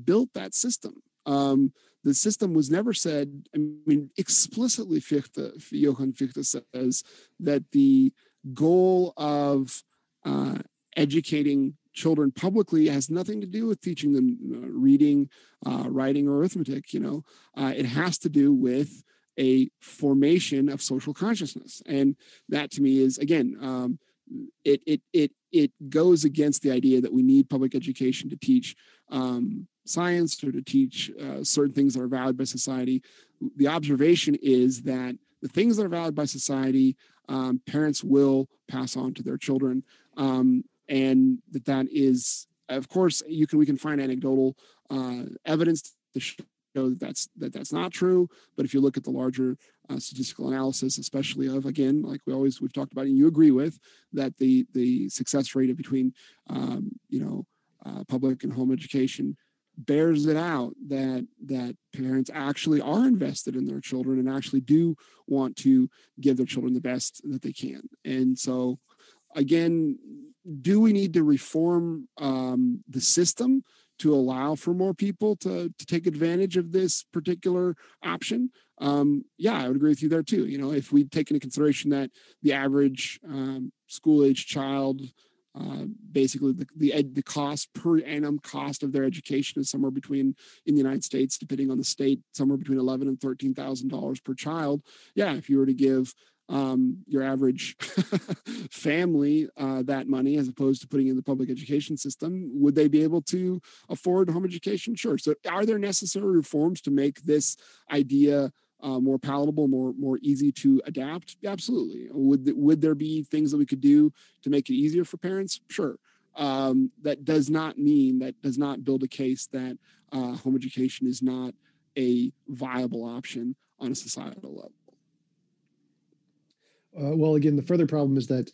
B: built that system. Um, the system was never said. I mean, explicitly, Fichte, Johann Fichte says that the goal of uh, educating children publicly has nothing to do with teaching them uh, reading, uh, writing, or arithmetic. You know, uh, it has to do with a formation of social consciousness, and that to me is again, um, it it it it goes against the idea that we need public education to teach um, science or to teach uh, certain things that are valued by society. The observation is that the things that are valued by society, um, parents will pass on to their children. Um, and that that is of course you can we can find anecdotal uh, evidence to show that that's that that's not true but if you look at the larger uh, statistical analysis especially of again like we always we've talked about and you agree with that the the success rate of between um, you know uh, public and home education bears it out that that parents actually are invested in their children and actually do want to give their children the best that they can. And so again do we need to reform um, the system to allow for more people to, to take advantage of this particular option? Um, yeah, I would agree with you there too. You know, if we take into consideration that the average um, school age child, uh, basically the the, ed, the cost per annum cost of their education is somewhere between in the United States, depending on the state, somewhere between eleven and thirteen thousand dollars per child. Yeah, if you were to give um, your average family uh, that money as opposed to putting in the public education system would they be able to afford home education? Sure. So are there necessary reforms to make this idea uh, more palatable more more easy to adapt? Absolutely. Would would there be things that we could do to make it easier for parents? Sure. Um, that does not mean that does not build a case that uh, home education is not a viable option on a societal level
C: uh, well, again, the further problem is that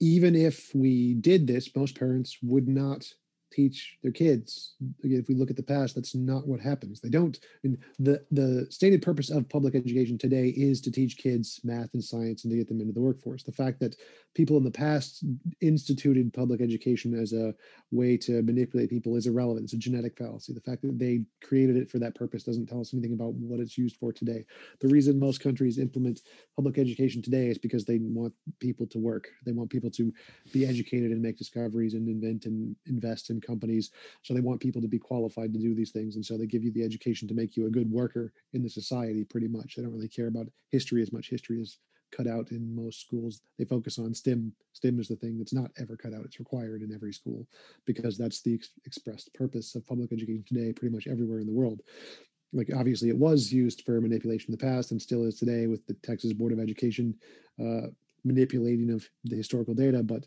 C: even if we did this, most parents would not teach their kids. If we look at the past, that's not what happens. They don't. Mean, the the stated purpose of public education today is to teach kids math and science and to get them into the workforce. The fact that people in the past instituted public education as a way to manipulate people is irrelevant. It's a genetic fallacy. The fact that they created it for that purpose doesn't tell us anything about what it's used for today. The reason most countries implement public education today is because they want people to work. They want people to be educated and make discoveries and invent and invest companies. So they want people to be qualified to do these things. And so they give you the education to make you a good worker in the society pretty much. They don't really care about history as much. History is cut out in most schools. They focus on STEM. STEM is the thing that's not ever cut out. It's required in every school because that's the ex- expressed purpose of public education today, pretty much everywhere in the world. Like obviously, it was used for manipulation in the past and still is today with the Texas Board of Education uh, manipulating of the historical data. But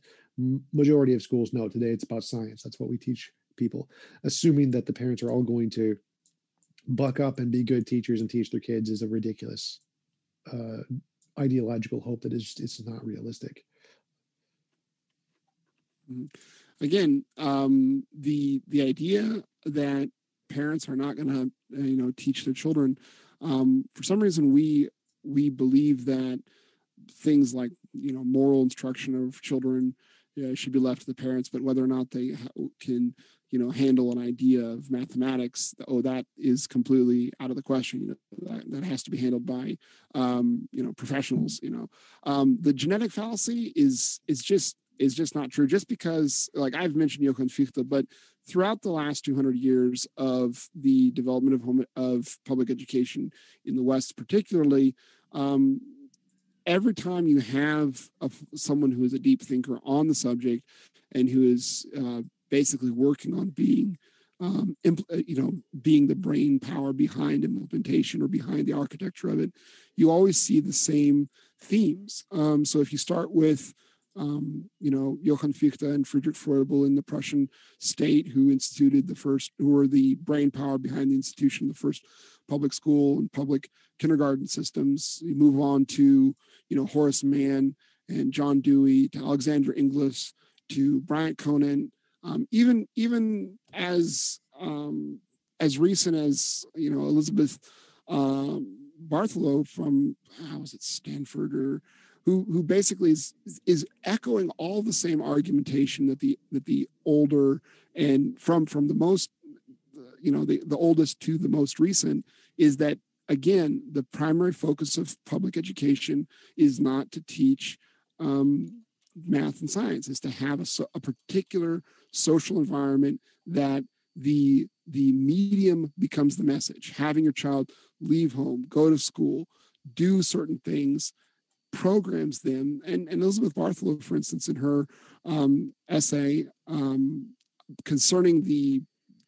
C: majority of schools know today it's about science. That's what we teach people, assuming that the parents are all going to buck up and be good teachers and teach their kids is a ridiculous uh, ideological hope that is it's not realistic.
B: Mm-hmm. Again, um, the the idea that parents are not going to uh, you know teach their children um, for some reason we we believe that things like you know moral instruction of children uh, should be left to the parents but whether or not they can you know handle an idea of mathematics oh that is completely out of the question you know that, that has to be handled by um, you know professionals you know. Um, the genetic fallacy is is just is just not true. Just because like i've mentioned johann fichte but throughout the last 200 years of the development of home of public education in the west particularly um, every time you have a, someone who is a deep thinker on the subject and who is uh, basically working on being um, impl- uh, you know being the brain power behind implementation or behind the architecture of it you always see the same themes. Um, so if you start with um, you know johann fichte and friedrich froebel in the prussian state who instituted the first who were the brain power behind the institution the first public school and public kindergarten systems you move on to you know horace mann and john dewey to alexander inglis to bryant Conant. um, even even as um, as recent as you know Elizabeth um, Bartholet from how was it Stanford or who who basically is is echoing all the same argumentation that the that the older and from from the most you know the, the oldest to the most recent is that again the primary focus of public education is not to teach um, math and science is to have a, a particular social environment that the the medium becomes the message. Having your child leave home go to school do certain things programs them. And, and elizabeth bartholet for instance in her um, essay um, concerning the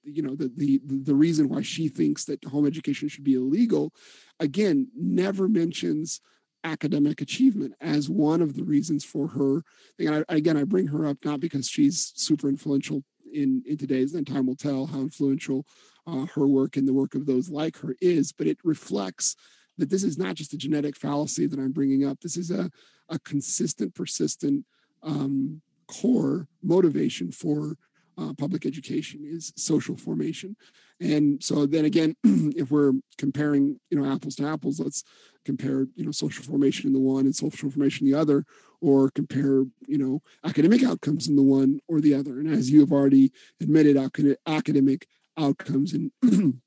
B: you know the, the the reason why she thinks that home education should be illegal again never mentions academic achievement as one of the reasons for her. And I, again i bring her up not because she's super influential in in today's and time will tell how influential uh, her work and the work of those like her is but it reflects that this is not just a genetic fallacy that i'm bringing up. This is a, a consistent persistent um, core motivation for uh, public education is social formation. And so then again if we're comparing you know apples to apples let's compare you know social formation in the one and social formation in the other or compare you know academic outcomes in the one or the other. And as you have already admitted academic outcomes in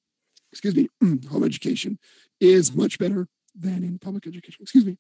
B: excuse me home education is much better than in public education. Excuse me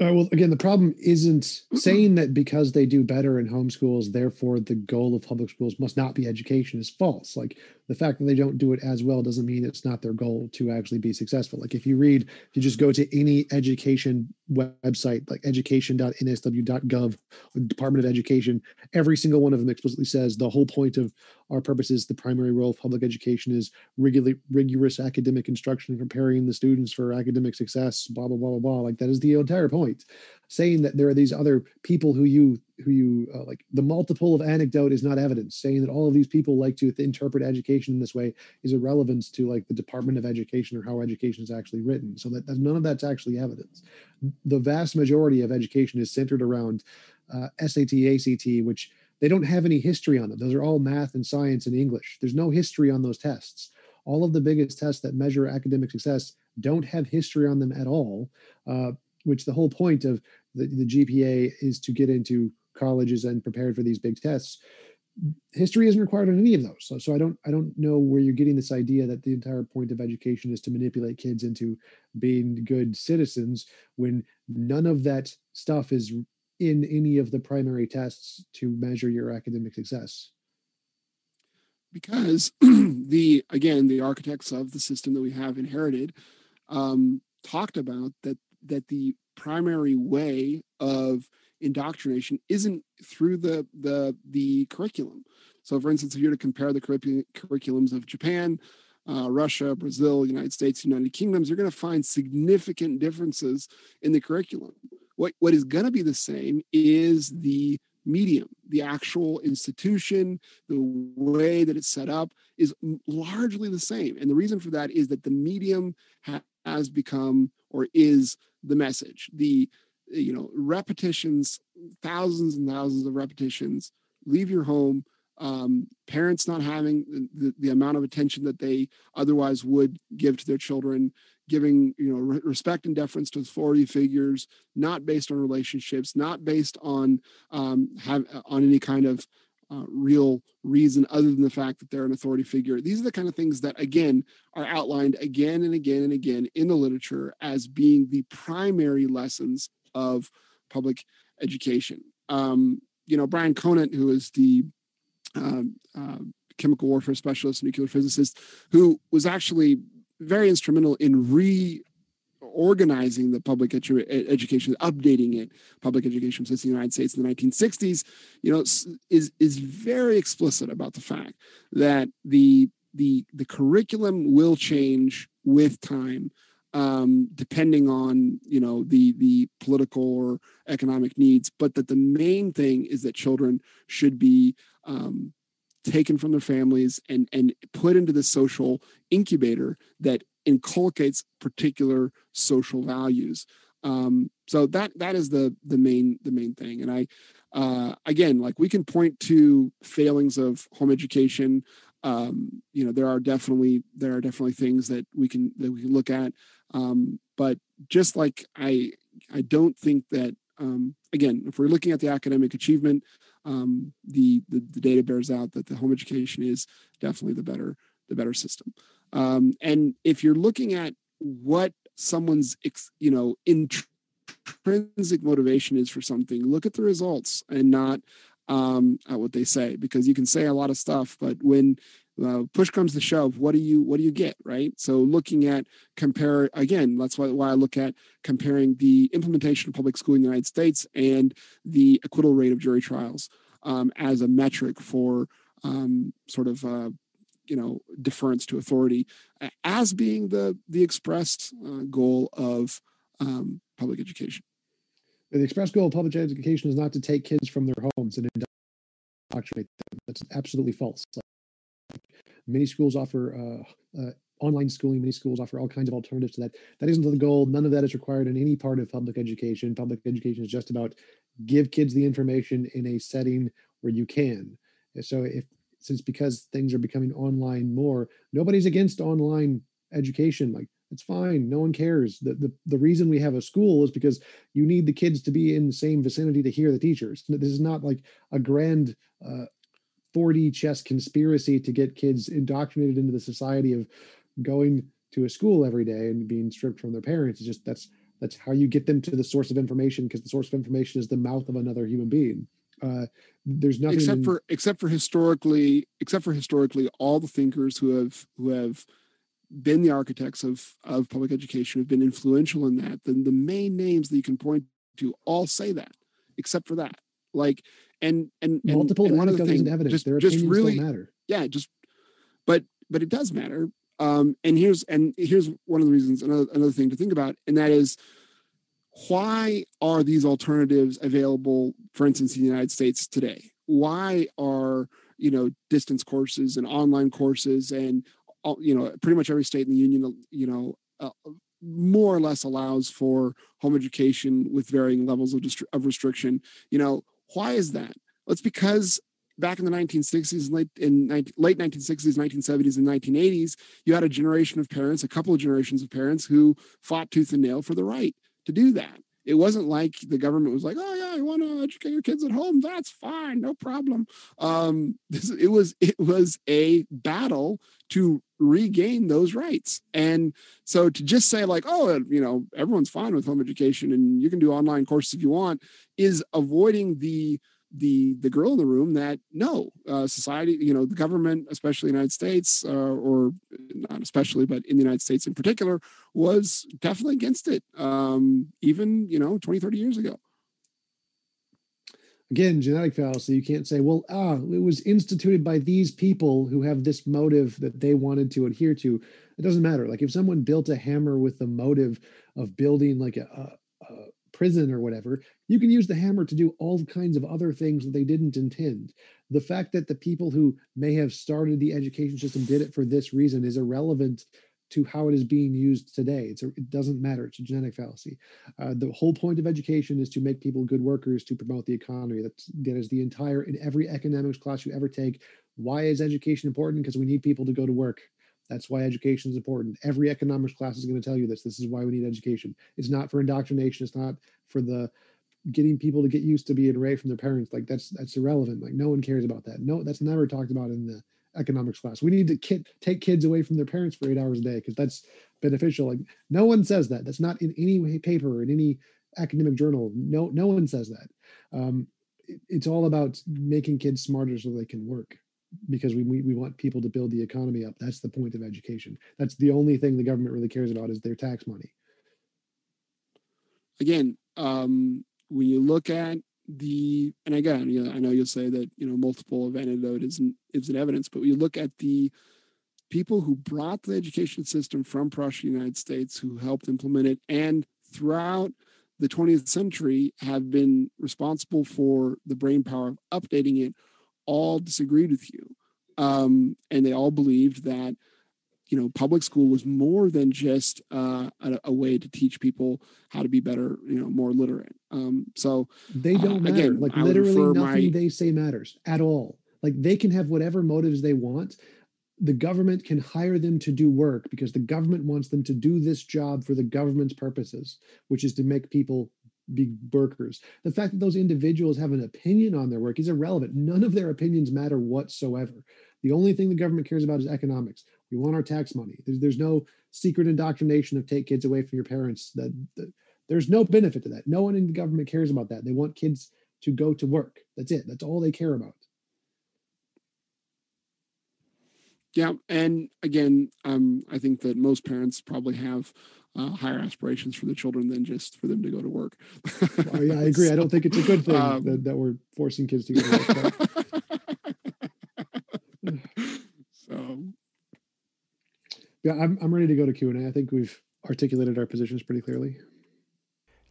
C: uh, well, again, the problem isn't saying that because they do better in homeschools, therefore the goal of public schools must not be education is false. Like the fact that they don't do it as well doesn't mean it's not their goal to actually be successful. Like if you read, if you just go to any education website, like education.nsw.gov, Department of Education, every single one of them explicitly says the whole point of our purposes, the primary role of public education is regular, rigorous academic instruction, preparing the students for academic success, blah, blah, blah, blah, blah. Like that is the entire point. Saying that there are these other people who you, who you uh, like, the multiple of anecdote is not evidence. Saying that all of these people like to interpret education in this way is irrelevant to like the Department of Education or how education is actually written. So that, that none of that's actually evidence. The vast majority of education is centered around uh, SAT, ACT, which they don't have any history on them. Those are all math and science and English. There's no history on those tests. All of the biggest tests that measure academic success don't have history on them at all, uh, which the whole point of the, the GPA is to get into colleges and prepared for these big tests history isn't required on any of those so, so i don't i don't know where you're getting this idea that the entire point of education is to manipulate kids into being good citizens when none of that stuff is in any of the primary tests to measure your academic success?
B: Because the again the architects of the system that we have inherited um, talked about that that the primary way of indoctrination isn't through the the the curriculum. So, for instance, if you're to compare the curriculums of Japan, uh, Russia, Brazil, United States, United Kingdoms, you're going to find significant differences in the curriculum. What, what is going to be the same is the medium, the actual institution, the way that it's set up is largely the same. And the reason for that is that the medium ha- has become or is the message. The you know repetitions, thousands and thousands of repetitions. Leave your home. Um, parents not having the, the amount of attention that they otherwise would give to their children giving you know re- respect and deference to authority figures not based on relationships not based on um, have on any kind of uh, real reason other than the fact that they're an authority figure these are the kind of things that again are outlined again and again and again in the literature as being the primary lessons of public education. Um, you know bryant conant who is the uh, uh, chemical warfare specialist nuclear physicist who was actually very instrumental in reorganizing the public edu- education, updating it, public education since the United States in the 1960s, you know, is is very explicit about the fact that the the the curriculum will change with time um, depending on you know the the political or economic needs, but that the main thing is that children should be um, taken from their families and and put into the social incubator that inculcates particular social values. Um, so that that is the the main the main thing. And i uh, again like we can point to failings of home education. Um, you know there are definitely there are definitely things that we can that we can look at um, but just like i i don't think that um, again if we're looking at the academic achievement um, the, the, the data bears out that the home education is definitely the better the better system. Um, and if you're looking at what someone's you know intrinsic motivation is for something, look at the results and not um, at what they say because you can say a lot of stuff, but when uh, push comes to shove, what do you what do you get, right? So looking at compare again, that's why, why I look at comparing the implementation of public school in the United States and the acquittal rate of jury trials um, as a metric for um, sort of uh, you know deference to authority as being the the expressed uh, goal of um, public education.
C: The express goal of public education is not to take kids from their homes and indoctrinate them. That's absolutely false. Many schools offer uh, uh, online schooling. Many schools offer all kinds of alternatives to that. That isn't the goal. None of that is required in any part of public education. Public education is just about give kids the information in a setting where you can. So if since because things are becoming online more, nobody's against online education. Like it's fine, no one cares. The, the the reason we have a school is because you need the kids to be in the same vicinity to hear the teachers. This is not like a grand uh, 4D chess conspiracy to get kids indoctrinated into the society of going to a school every day and being stripped from their parents. It's just that's that's how you get them to the source of information because the source of information is the mouth of another human being. Uh, there's nothing
B: except
C: in,
B: for except for historically except for historically all the thinkers who have who have been the architects of of public education have been influential in that then the main names that you can point to all say that except for that like and and, and
C: multiple
B: and
C: one of the things evidence. just, their just really matter.
B: Yeah just but but it does matter. Um and here's and here's one of the reasons another another thing to think about and that is why are these alternatives available for instance in the united states today? Why are you know distance courses and online courses and all, you know pretty much every state in the union you know uh, more or less allows for home education with varying levels of, dist- of restriction? You know why is that? Well it's because back in the 1960s and late in 19, late 1960s 1970s and 1980s you had a generation of parents a couple of generations of parents who fought tooth and nail for the right to do that it wasn't like the government was like, "Oh yeah, you want to educate your kids at home? That's fine, no problem." Um, this, it was it was a battle to regain those rights, and so to just say like, "Oh, you know, everyone's fine with home education and you can do online courses if you want," is avoiding the the the girl in the room that no uh, society you know the government especially the united states uh, or not especially but in the united states in particular was definitely against it um, even you know 20 30 years ago.
C: Again genetic fallacy you can't say well ah it was instituted by these people who have this motive that they wanted to adhere to. It doesn't matter. Like if someone built a hammer with the motive of building like a, a, a prison or whatever, you can use the hammer to do all kinds of other things that they didn't intend. The fact that the people who may have started the education system did it for this reason is irrelevant to how it is being used today. A, it doesn't matter. It's a genetic fallacy. Uh, the whole point of education is to make people good workers to promote the economy. That's, that is the entire, in every economics class you ever take. Why is education important? Because we need people to go to work. That's why education is important. Every economics class is going to tell you this. This is why we need education. It's not for indoctrination. It's not for the getting people to get used to being away from their parents. Like that's that's irrelevant. Like no one cares about that. No, that's never talked about in the economics class. We need to kid, take kids away from their parents for eight hours a day because that's beneficial. Like no one says that. That's not in any paper or in any academic journal. No, no one says that. Um, it, it's all about making kids smarter so they can work because we, we, want people to build the economy up. That's the point of education. That's the only thing the government really cares about is their tax money.
B: Again, um, when you look at the, and again, you know, I know you'll say that you know multiple of antidote isn't isn't evidence, but when you look at the people who brought the education system from Prussia, United States, who helped implement it, and throughout the 20th century have been responsible for the brain power of updating it all disagreed with you. Um, and they all believed that, you know, public school was more than just uh, a, a, way to teach people how to be better, you know, more literate. Um, so
C: they don't uh, matter. Again, like I literally nothing my... they say matters at all. Like they can have whatever motives they want. The government can hire them to do work because the government wants them to do this job for the government's purposes, which is to make people be workers. The fact that those individuals have an opinion on their work is irrelevant. None of their opinions matter whatsoever. The only thing the government cares about is economics. We want our tax money. There's, there's no secret indoctrination of take kids away from your parents. That, that there's no benefit to that. No one in the government cares about that. They want kids to go to work. That's it. That's all they care about.
B: Yeah, and again, um, I think that most parents probably have uh, higher aspirations for the children than just for them to go to work.
C: oh, yeah, I agree. I don't think it's a good thing um, that, that, we're forcing kids to go to
B: work. so,
C: yeah, I'm I'm ready to go to Q and A. I think we've articulated our positions pretty clearly.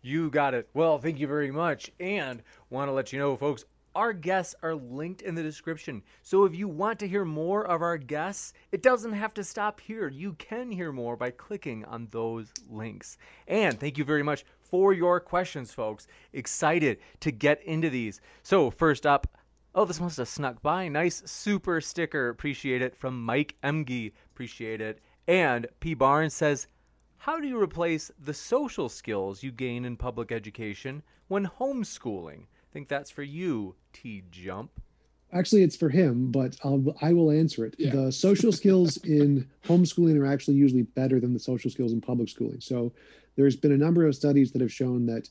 A: You got it. Well, thank you very much. And want to let you know, folks, our guests are linked in the description. So if you want to hear more of our guests, it doesn't have to stop here. You can hear more by clicking on those links. And thank you very much for your questions, folks. Excited to get into these. So, first up, oh, this must have snuck by. Nice super sticker. Appreciate it from Mike Emge. Appreciate it. And P. Barnes says, how do you replace the social skills you gain in public education when homeschooling? I think that's for you, T Jump.
C: Actually, it's for him, but I'll, I will answer it. Yeah. The social skills in homeschooling are actually usually better than the social skills in public schooling. So there's been a number of studies that have shown that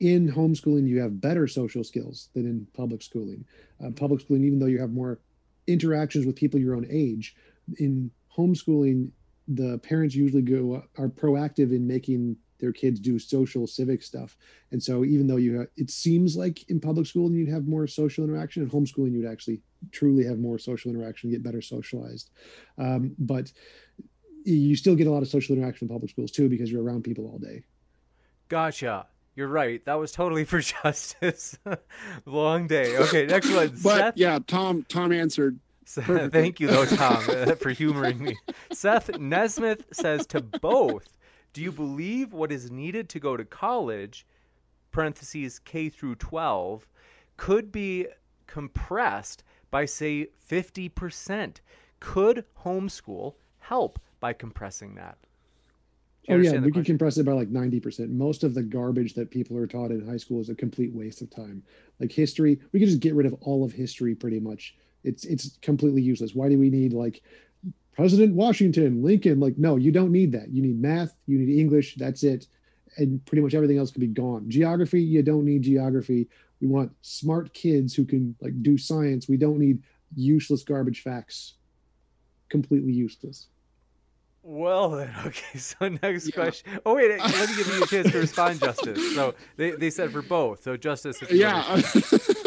C: in homeschooling, you have better social skills than in public schooling. Uh, public schooling, even though you have more interactions with people your own age, in homeschooling, the parents usually go are proactive in making their kids do social civic stuff and so even though you have, it seems like in public school you'd have more social interaction in homeschooling you'd actually truly have more social interaction get better socialized um, but you still get a lot of social interaction in public schools too because you're around people all day
A: gotcha you're right. That was totally for justice. Long day. Okay, next one.
B: But Seth? yeah, Tom. Tom answered
A: Thank you, though, Tom, for humoring me. Seth Nesmith says to both, do you believe what is needed to go to college, parentheses K through 12, could be compressed by, say, 50%? Could homeschool help by compressing that?
C: Oh yeah, we can compress it by like 90%. Most of the garbage that people are taught in high school is a complete waste of time. Like history, we can just get rid of all of history pretty much it's it's completely useless. Why do we need like President Washington, Lincoln? Like, no, you don't need that. You need math, you need English, that's it. And pretty much everything else can be gone. Geography, you don't need geography. We want smart kids who can like do science. We don't need useless garbage facts. Completely useless.
A: Well then, okay. So next yeah. question. Oh wait, let me give you a chance to respond, Justice. So they, they said for both. So Justice.
B: Yeah.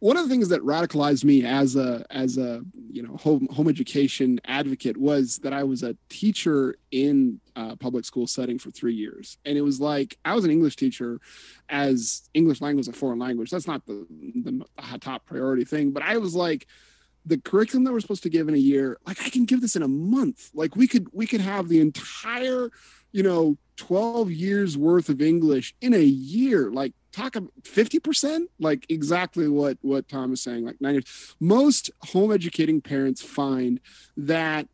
B: one of the things that radicalized me as a as a you know home home education advocate was that I was a teacher in a public school setting for three years, and it was like I was an English teacher, as English language is a foreign language. That's not the the top priority thing, but I was like the curriculum that we're supposed to give in a year like i can give this in a month. Like we could we could have the entire you know 12 years worth of english in a year like talk about 50% like exactly what what tom is saying like 90 most home educating parents find that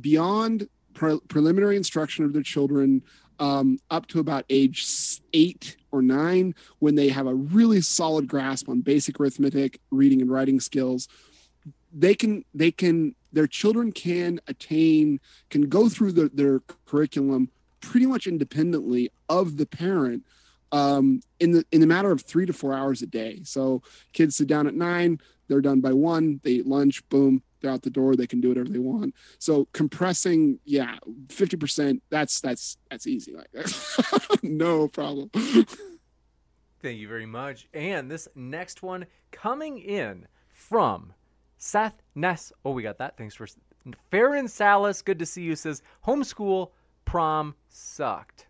B: beyond pre- preliminary instruction of their children um, up to about age eight or nine when they have a really solid grasp on basic arithmetic reading and writing skills they can they can their children can attain can go through the, their curriculum pretty much independently of the parent um, in the in the matter of three to four hours a day. So kids sit down at nine, they're done by one, they eat lunch, boom, they're out the door, they can do whatever they want. So compressing, yeah, fifty percent, that's that's that's easy. Like no problem.
A: Thank you very much. And this next one coming in from Seth Ness. Oh, we got that. Thanks for Farron Salas. Good to see you. Says homeschool prom sucked.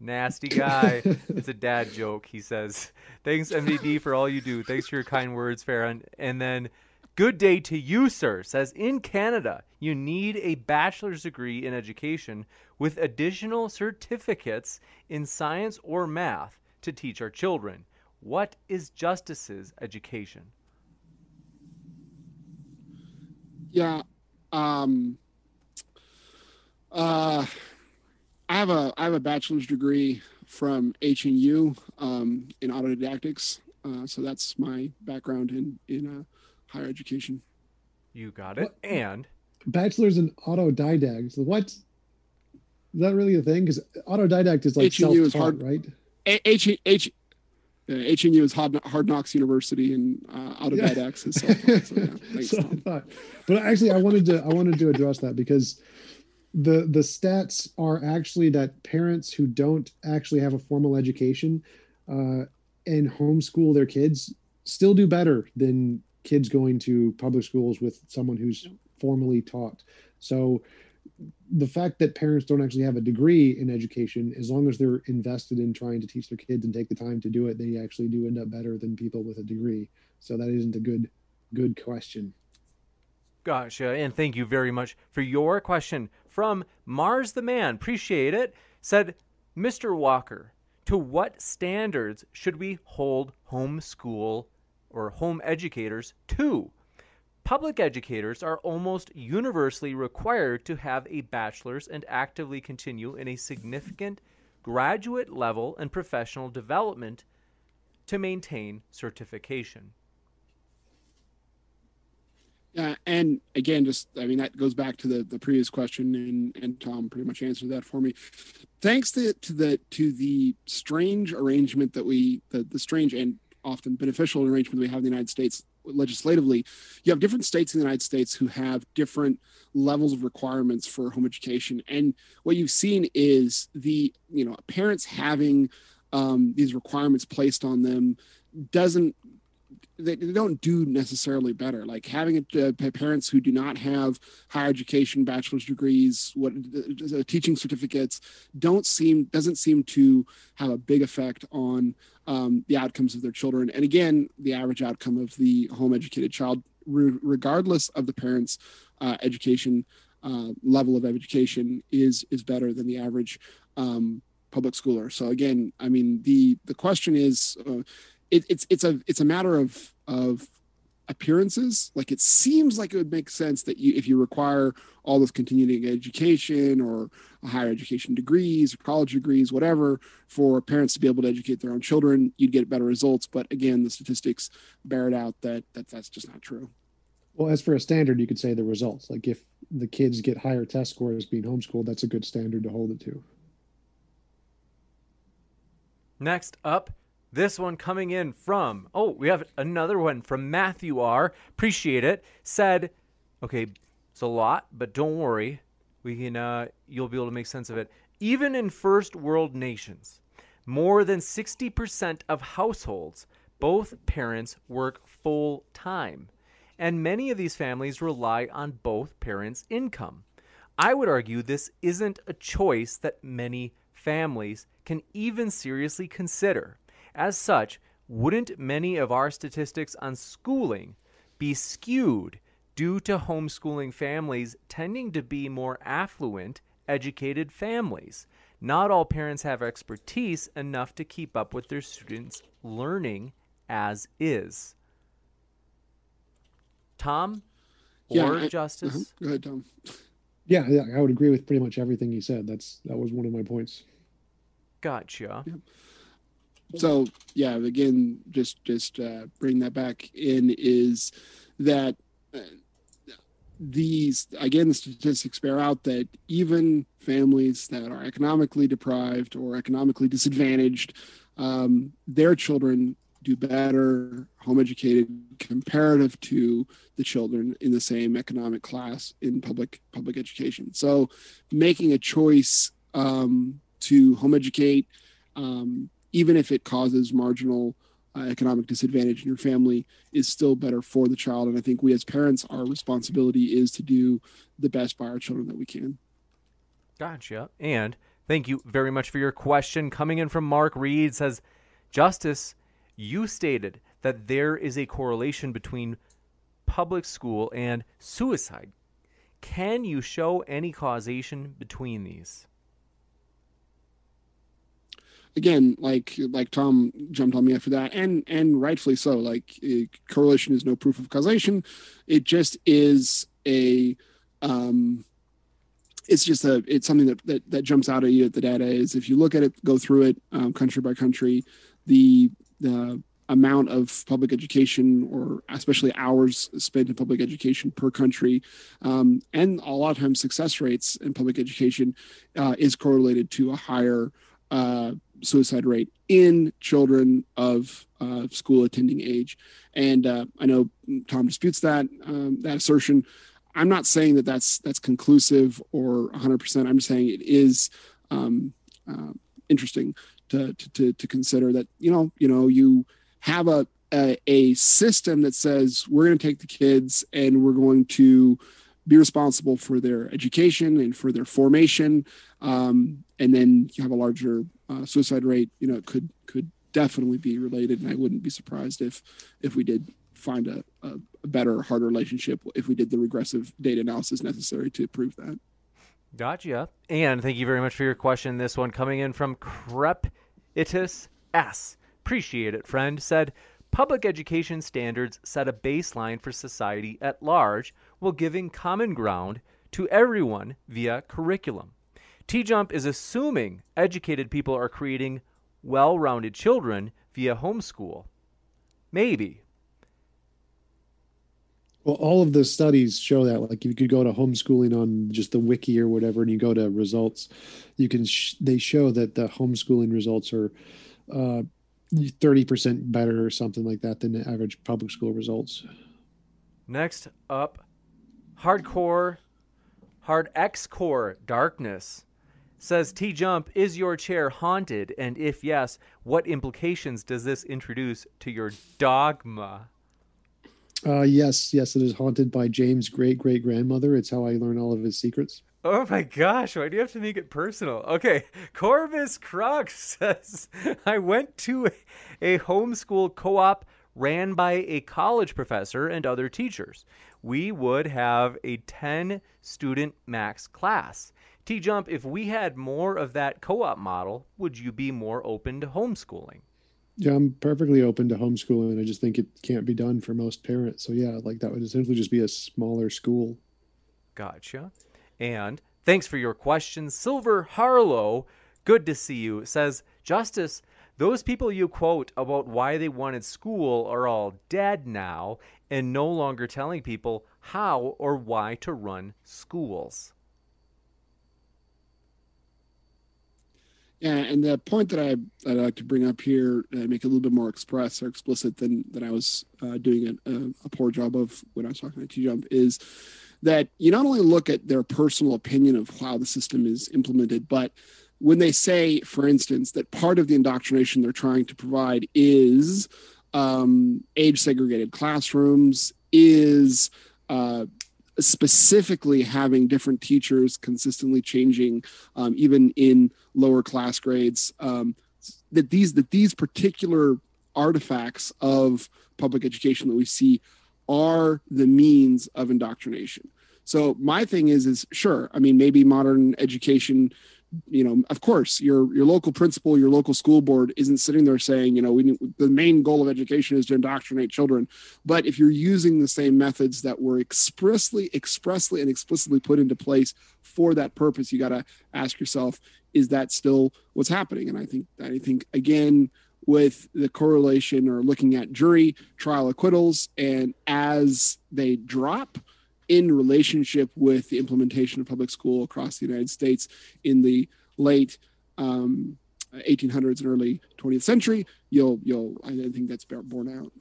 A: Nasty guy. it's a dad joke, he says. Thanks, MDD, for all you do. Thanks for your kind words, Farron. And then, good day to you, sir. Says, in Canada, you need a bachelor's degree in education with additional certificates in science or math to teach our children. What is Justice's education?
B: Yeah. Um, uh, I have a I have a bachelor's degree from HNU um, in autodidactics. Uh, so that's my background in in uh, higher education.
A: You got it. What? And
C: bachelor's in autodidact. What? Is that really a thing? Because autodidact is like
B: HNU
C: is hard, right?
B: H H uh, HNU is Hard, Hard Knocks University, and uh, autodidacts yeah. is self-taught. So, yeah, thanks, so I thought.
C: But actually, I wanted to I wanted to address that because the the stats are actually that parents who don't actually have a formal education uh, and homeschool their kids still do better than kids going to public schools with someone who's formally taught. So the fact that parents don't actually have a degree in education, as long as they're invested in trying to teach their kids and take the time to do it, they actually do end up better than people with a degree. So that isn't a good good question.
A: Gotcha. And thank you very much for your question from Mars the Man. Appreciate it. Said, Mr. Walker, to what standards should we hold homeschool or home educators to? Public educators are almost universally required to have a bachelor's and actively continue in a significant graduate level and professional development to maintain certification.
B: Yeah, and again, just I mean that goes back to the the previous question, and and Tom pretty much answered that for me. Thanks to to the to the strange arrangement that we the the strange and often beneficial arrangement we have in the United States legislatively, you have different states in the United States who have different levels of requirements for home education. And what you've seen is the, you know, parents having um, these requirements placed on them doesn't they, they don't do necessarily better. Like having uh, parents who do not have higher education, bachelor's degrees, what uh, teaching certificates, don't seem doesn't seem to have a big effect on um, the outcomes of their children. And again, the average outcome of the home educated child, re- regardless of the parents' uh, education uh, level of education, is is better than the average um, public schooler. So again, I mean the the question is. It, it's it's a it's a matter of of appearances. Like it seems like it would make sense that you if you require all this continuing education or higher education degrees or college degrees whatever for parents to be able to educate their own children you'd get better results. But again the statistics bear it out that, that that's just not true.
C: Well as for a standard you could say the results. Like if the kids get higher test scores being homeschooled that's a good standard to hold it to.
A: Next up this one coming in from, oh, we have another one from Matthew R. Appreciate it. Said, okay, it's a lot, but don't worry. We can, uh, you'll be able to make sense of it. Even in first world nations, more than 60% of households, both parents work full time. And many of these families rely on both parents' income. I would argue this isn't a choice that many families can even seriously consider. As such, wouldn't many of our statistics on schooling be skewed due to homeschooling families tending to be more affluent, educated families? Not all parents have expertise enough to keep up with their students' learning as is. Tom or yeah, I, Justice? Uh-huh.
B: Go ahead, Tom.
C: Yeah, yeah, I would agree with pretty much everything you said. That's that was one of my points.
A: Gotcha. Yeah
B: so yeah again just just uh, bring that back in is that uh, these again the statistics bear out that even families that are economically deprived or economically disadvantaged um, their children do better home educated comparative to the children in the same economic class in public public education. So making a choice um, to home educate um, even if it causes marginal uh, economic disadvantage in your family, is still better for the child. And I think we as parents, our responsibility is to do the best by our children that we can.
A: Gotcha. And thank you very much for your question. Coming in from Mark Reed says, Justice, you stated that there is a correlation between public school and suicide. Can you show any causation between these?
B: Again, like like Tom jumped on me after that, and and rightfully so. Like correlation is no proof of causation; it just is a um, it's just a it's something that, that that jumps out at you at the data is if you look at it go through it um, country by country the the amount of public education or especially hours spent in public education per country um, and a lot of times success rates in public education uh, is correlated to a higher uh, suicide rate in children of uh, school attending age and uh, i know tom disputes that um, that assertion I'm not saying that that's that's conclusive or 100%. I'm just saying it is um, uh, interesting to, to to consider that you know you know you have a a, a system that says we're going to take the kids and we're going to be responsible for their education and for their formation, um, and then you have a larger uh, suicide rate. You know, it could could definitely be related, and I wouldn't be surprised if if we did find a, a, a better, harder relationship if we did the regressive data analysis necessary to prove that.
A: Gotcha. And thank you very much for your question. This one coming in from Crepitus S. Appreciate it, friend. Said, Public education standards set a baseline for society at large while giving common ground to everyone via curriculum. T Jump is assuming educated people are creating well rounded children via homeschool. Maybe.
C: Well, all of the studies show that. Like, if you could go to homeschooling on just the wiki or whatever, and you go to results, you can. Sh- they show that the homeschooling results are uh, thirty percent better or something like that than the average public school results.
A: Next up, hardcore, hard X core darkness says T Jump, is your chair haunted? And if yes, what implications does this introduce to your dogma?
C: Uh, yes, yes, it is haunted by James' great great grandmother. It's how I learn all of his secrets.
A: Oh my gosh, why do you have to make it personal? Okay, Corvus Crux says I went to a, a homeschool co op ran by a college professor and other teachers. We would have a 10 student max class. T Jump, if we had more of that co op model, would you be more open to homeschooling?
C: Yeah, I'm perfectly open to homeschooling. I just think it can't be done for most parents. So yeah, like that would essentially just be a smaller school.
A: Gotcha. And thanks for your question. Silver Harlow, good to see you, says, Justice, those people you quote about why they wanted school are all dead now and no longer telling people how or why to run schools.
B: Yeah, and the point that I I'd like to bring up here, uh, make it a little bit more express or explicit than than I was uh, doing a, a, a, poor job of when I was talking to T Jump, is that you not only look at their personal opinion of how the system is implemented, but when they say, for instance, that part of the indoctrination they're trying to provide is um, age segregated classrooms, is uh, specifically having different teachers consistently changing, um, even in lower class grades. Um, that these that these particular artifacts of public education that we see are the means of indoctrination. So my thing is is sure. I mean, maybe modern education you know, of course, your your local principal, your local school board isn't sitting there saying, you know, we the main goal of education is to indoctrinate children. But if you're using the same methods that were expressly, expressly, and explicitly put into place for that purpose, you got to ask yourself, is that still what's happening? And I think I think again with the correlation or looking at jury trial acquittals and as they drop in relationship with the implementation of public school across the United States in the late um, 1800s and early 20th century, you'll you'll I think that's borne out.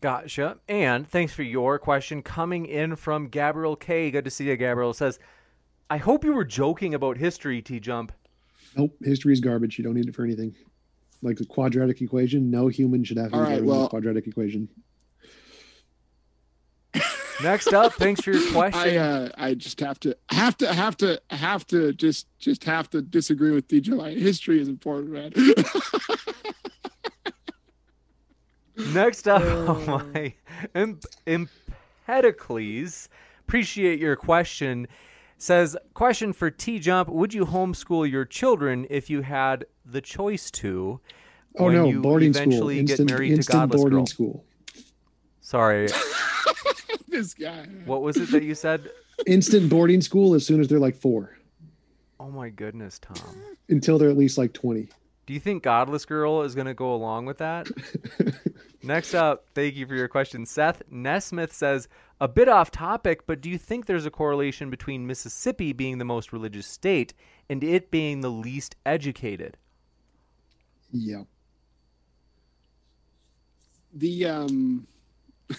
A: Gotcha. And thanks for your question coming in from Gabriel K. Good to see you, Gabriel. Says, I hope you were joking about history, T Jump.
C: Nope, history is garbage. You don't need it for anything. Like the quadratic equation, no human should have to
B: right, well,
C: quadratic equation.
A: Next up, thanks for your question.
B: I uh, I just have to have to have to have to just just have to disagree with DJ. History is important, man.
A: Next up, uh... my Imp- Empedocles, appreciate your question. Says question for T Jump: Would you homeschool your children if you had the choice to?
C: Oh no,
A: you
C: boarding school. Instant, instant boarding
A: girl.
C: school.
A: Sorry,
B: this guy.
A: what was it that you said?
C: instant boarding school as soon as they're like four
A: Oh my goodness, Tom.
C: until they're at least like 20.
A: Do you think Godless Girl is going to go along with that? Next up, thank you for your question. Seth Nesmith says, a bit off topic, but do you think there's a correlation between Mississippi being the most religious state and it being the least educated?
C: Yeah.
B: the um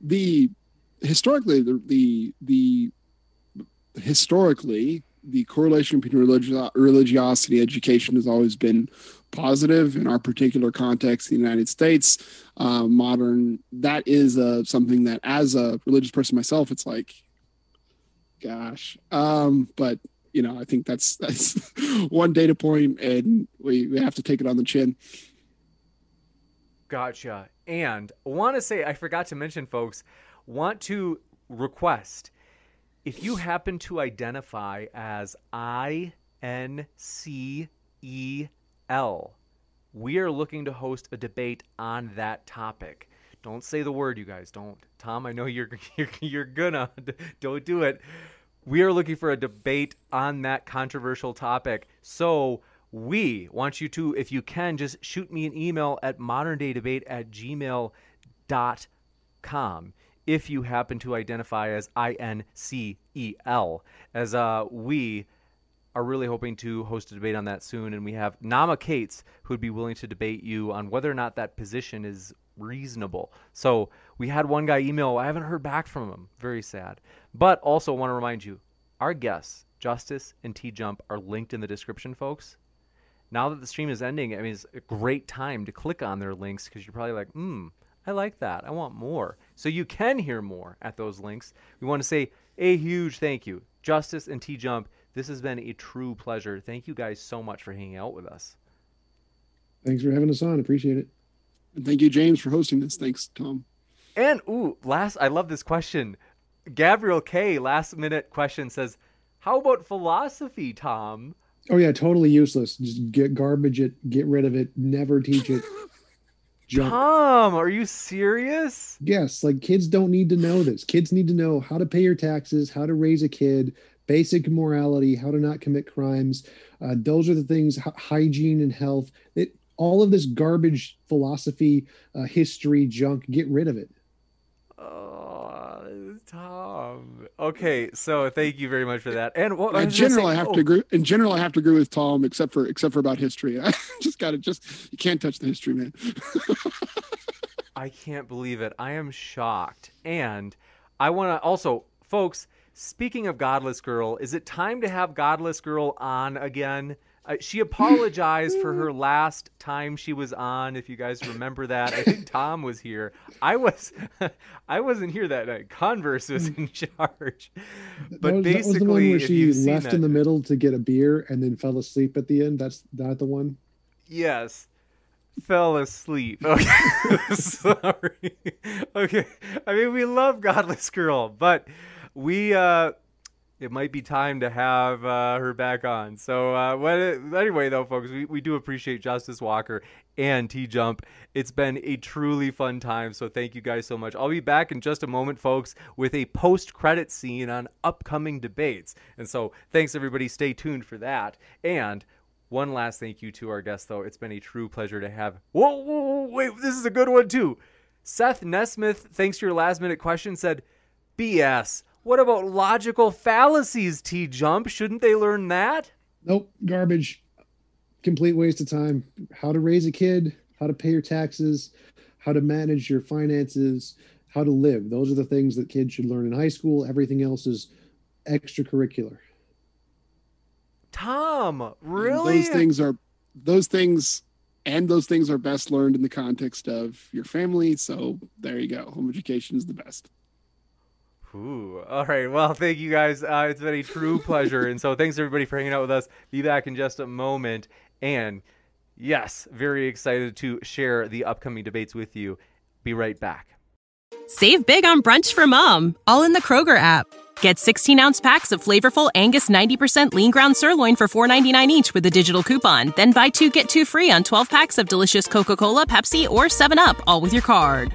B: the historically the the the historically the correlation between religi- religiosity education has always been positive in our particular context the united states. Uh, modern that is uh, something that as a religious person myself it's like gosh. Um but you know i think that's that's one data point and we, we have to take it on the chin
A: Gotcha. And want to say, I forgot to mention, folks, want to request if you happen to identify as I N C E L, we are looking to host a debate on that topic. Don't say the word, you guys. Don't. Tom, I know you're you're, you're gonna. Don't do it. We are looking for a debate on that controversial topic. So we want you to, if you can, just shoot me an email at moderndaydebate at gmail.com if you happen to identify as I-N-C-E-L, as uh, we are really hoping to host a debate on that soon, and we have Nama Cates who would be willing to debate you on whether or not that position is reasonable. So we had one guy email. I haven't heard back from him. Very sad. But also want to remind you, our guests, Justice and T Jump, are linked in the description, folks. Now that the stream is ending, I mean, it's a great time to click on their links because you're probably like, hmm, I like that. I want more. So you can hear more at those links. We want to say a huge thank you, Justice and T Jump. This has been a true pleasure. Thank you guys so much for hanging out with us.
C: Thanks for having us on. Appreciate it.
B: and thank you james for hosting this thanks tom
A: And ooh, last I love this question. Gabriel K. Last minute question says, "How about philosophy, Tom?"
C: Oh yeah, totally useless. Just get garbage it, get rid of it, never teach it. Junk.
A: Tom, are you serious?
C: Yes, like kids don't need to know this. Kids need to know how to pay your taxes, how to raise a kid, basic morality, how to not commit crimes. Uh, those are the things. H- hygiene and health. It all of this garbage philosophy, uh, history junk. Get rid of it.
A: Oh. Okay, so thank you very much for that. And
B: in general i have
A: oh,
B: to agree in general i have to agree with tom except for except for about history i just gotta just you can't touch the history man
A: I can't believe it. I am shocked. And I want to also, folks, speaking of Godless Girl, is it time to have Godless Girl on again? Uh, she apologized for her last time she was on. If you guys remember that, I think Tom was here. I was, I wasn't here that night. Converse was in charge. But
C: was, that was the one
A: basically, if
C: she
A: you've
C: left
A: that,
C: in the middle to get a beer and then fell asleep at the end. That's that the one.
A: Yes. Fell asleep. Okay. Sorry. Okay. I mean, we love Godless Girl, but we, uh, it might be time to have uh, her back on. So, uh, what, anyway, though, folks, we, we do appreciate Justice Walker and T Jump. It's been a truly fun time. So, thank you guys so much. I'll be back in just a moment, folks, with a post credit scene on upcoming debates. And so, thanks, everybody. Stay tuned for that. And one last thank you to our guest, though. It's been a true pleasure to have. Whoa, whoa, whoa, wait, this is a good one, too. Seth Nesmith, thanks to your last minute question, said, BS. What about logical fallacies, T Jump? Shouldn't they learn that?
C: Nope, garbage. Complete waste of time. How to raise a kid, how to pay your taxes, how to manage your finances, how to live. Those are the things that kids should learn in high school. Everything else is extracurricular.
A: Tom,
B: And
A: really?
B: those things are those things and those things are best learned in the context of your family so there you go home education is the best
A: Ooh, all right. Well, thank you guys. Uh, it's been a true pleasure. and so thanks everybody for hanging out with us. Be back in just a moment. And yes, very excited to share the upcoming debates with you. Be right back.
D: Save big on brunch for mom, all in the Kroger app. Get 16 ounce packs of flavorful Angus 90% lean ground sirloin for $4.99 each with a digital coupon. Then buy two get two free on 12 packs of delicious Coca Cola, Pepsi, or 7UP, all with your card.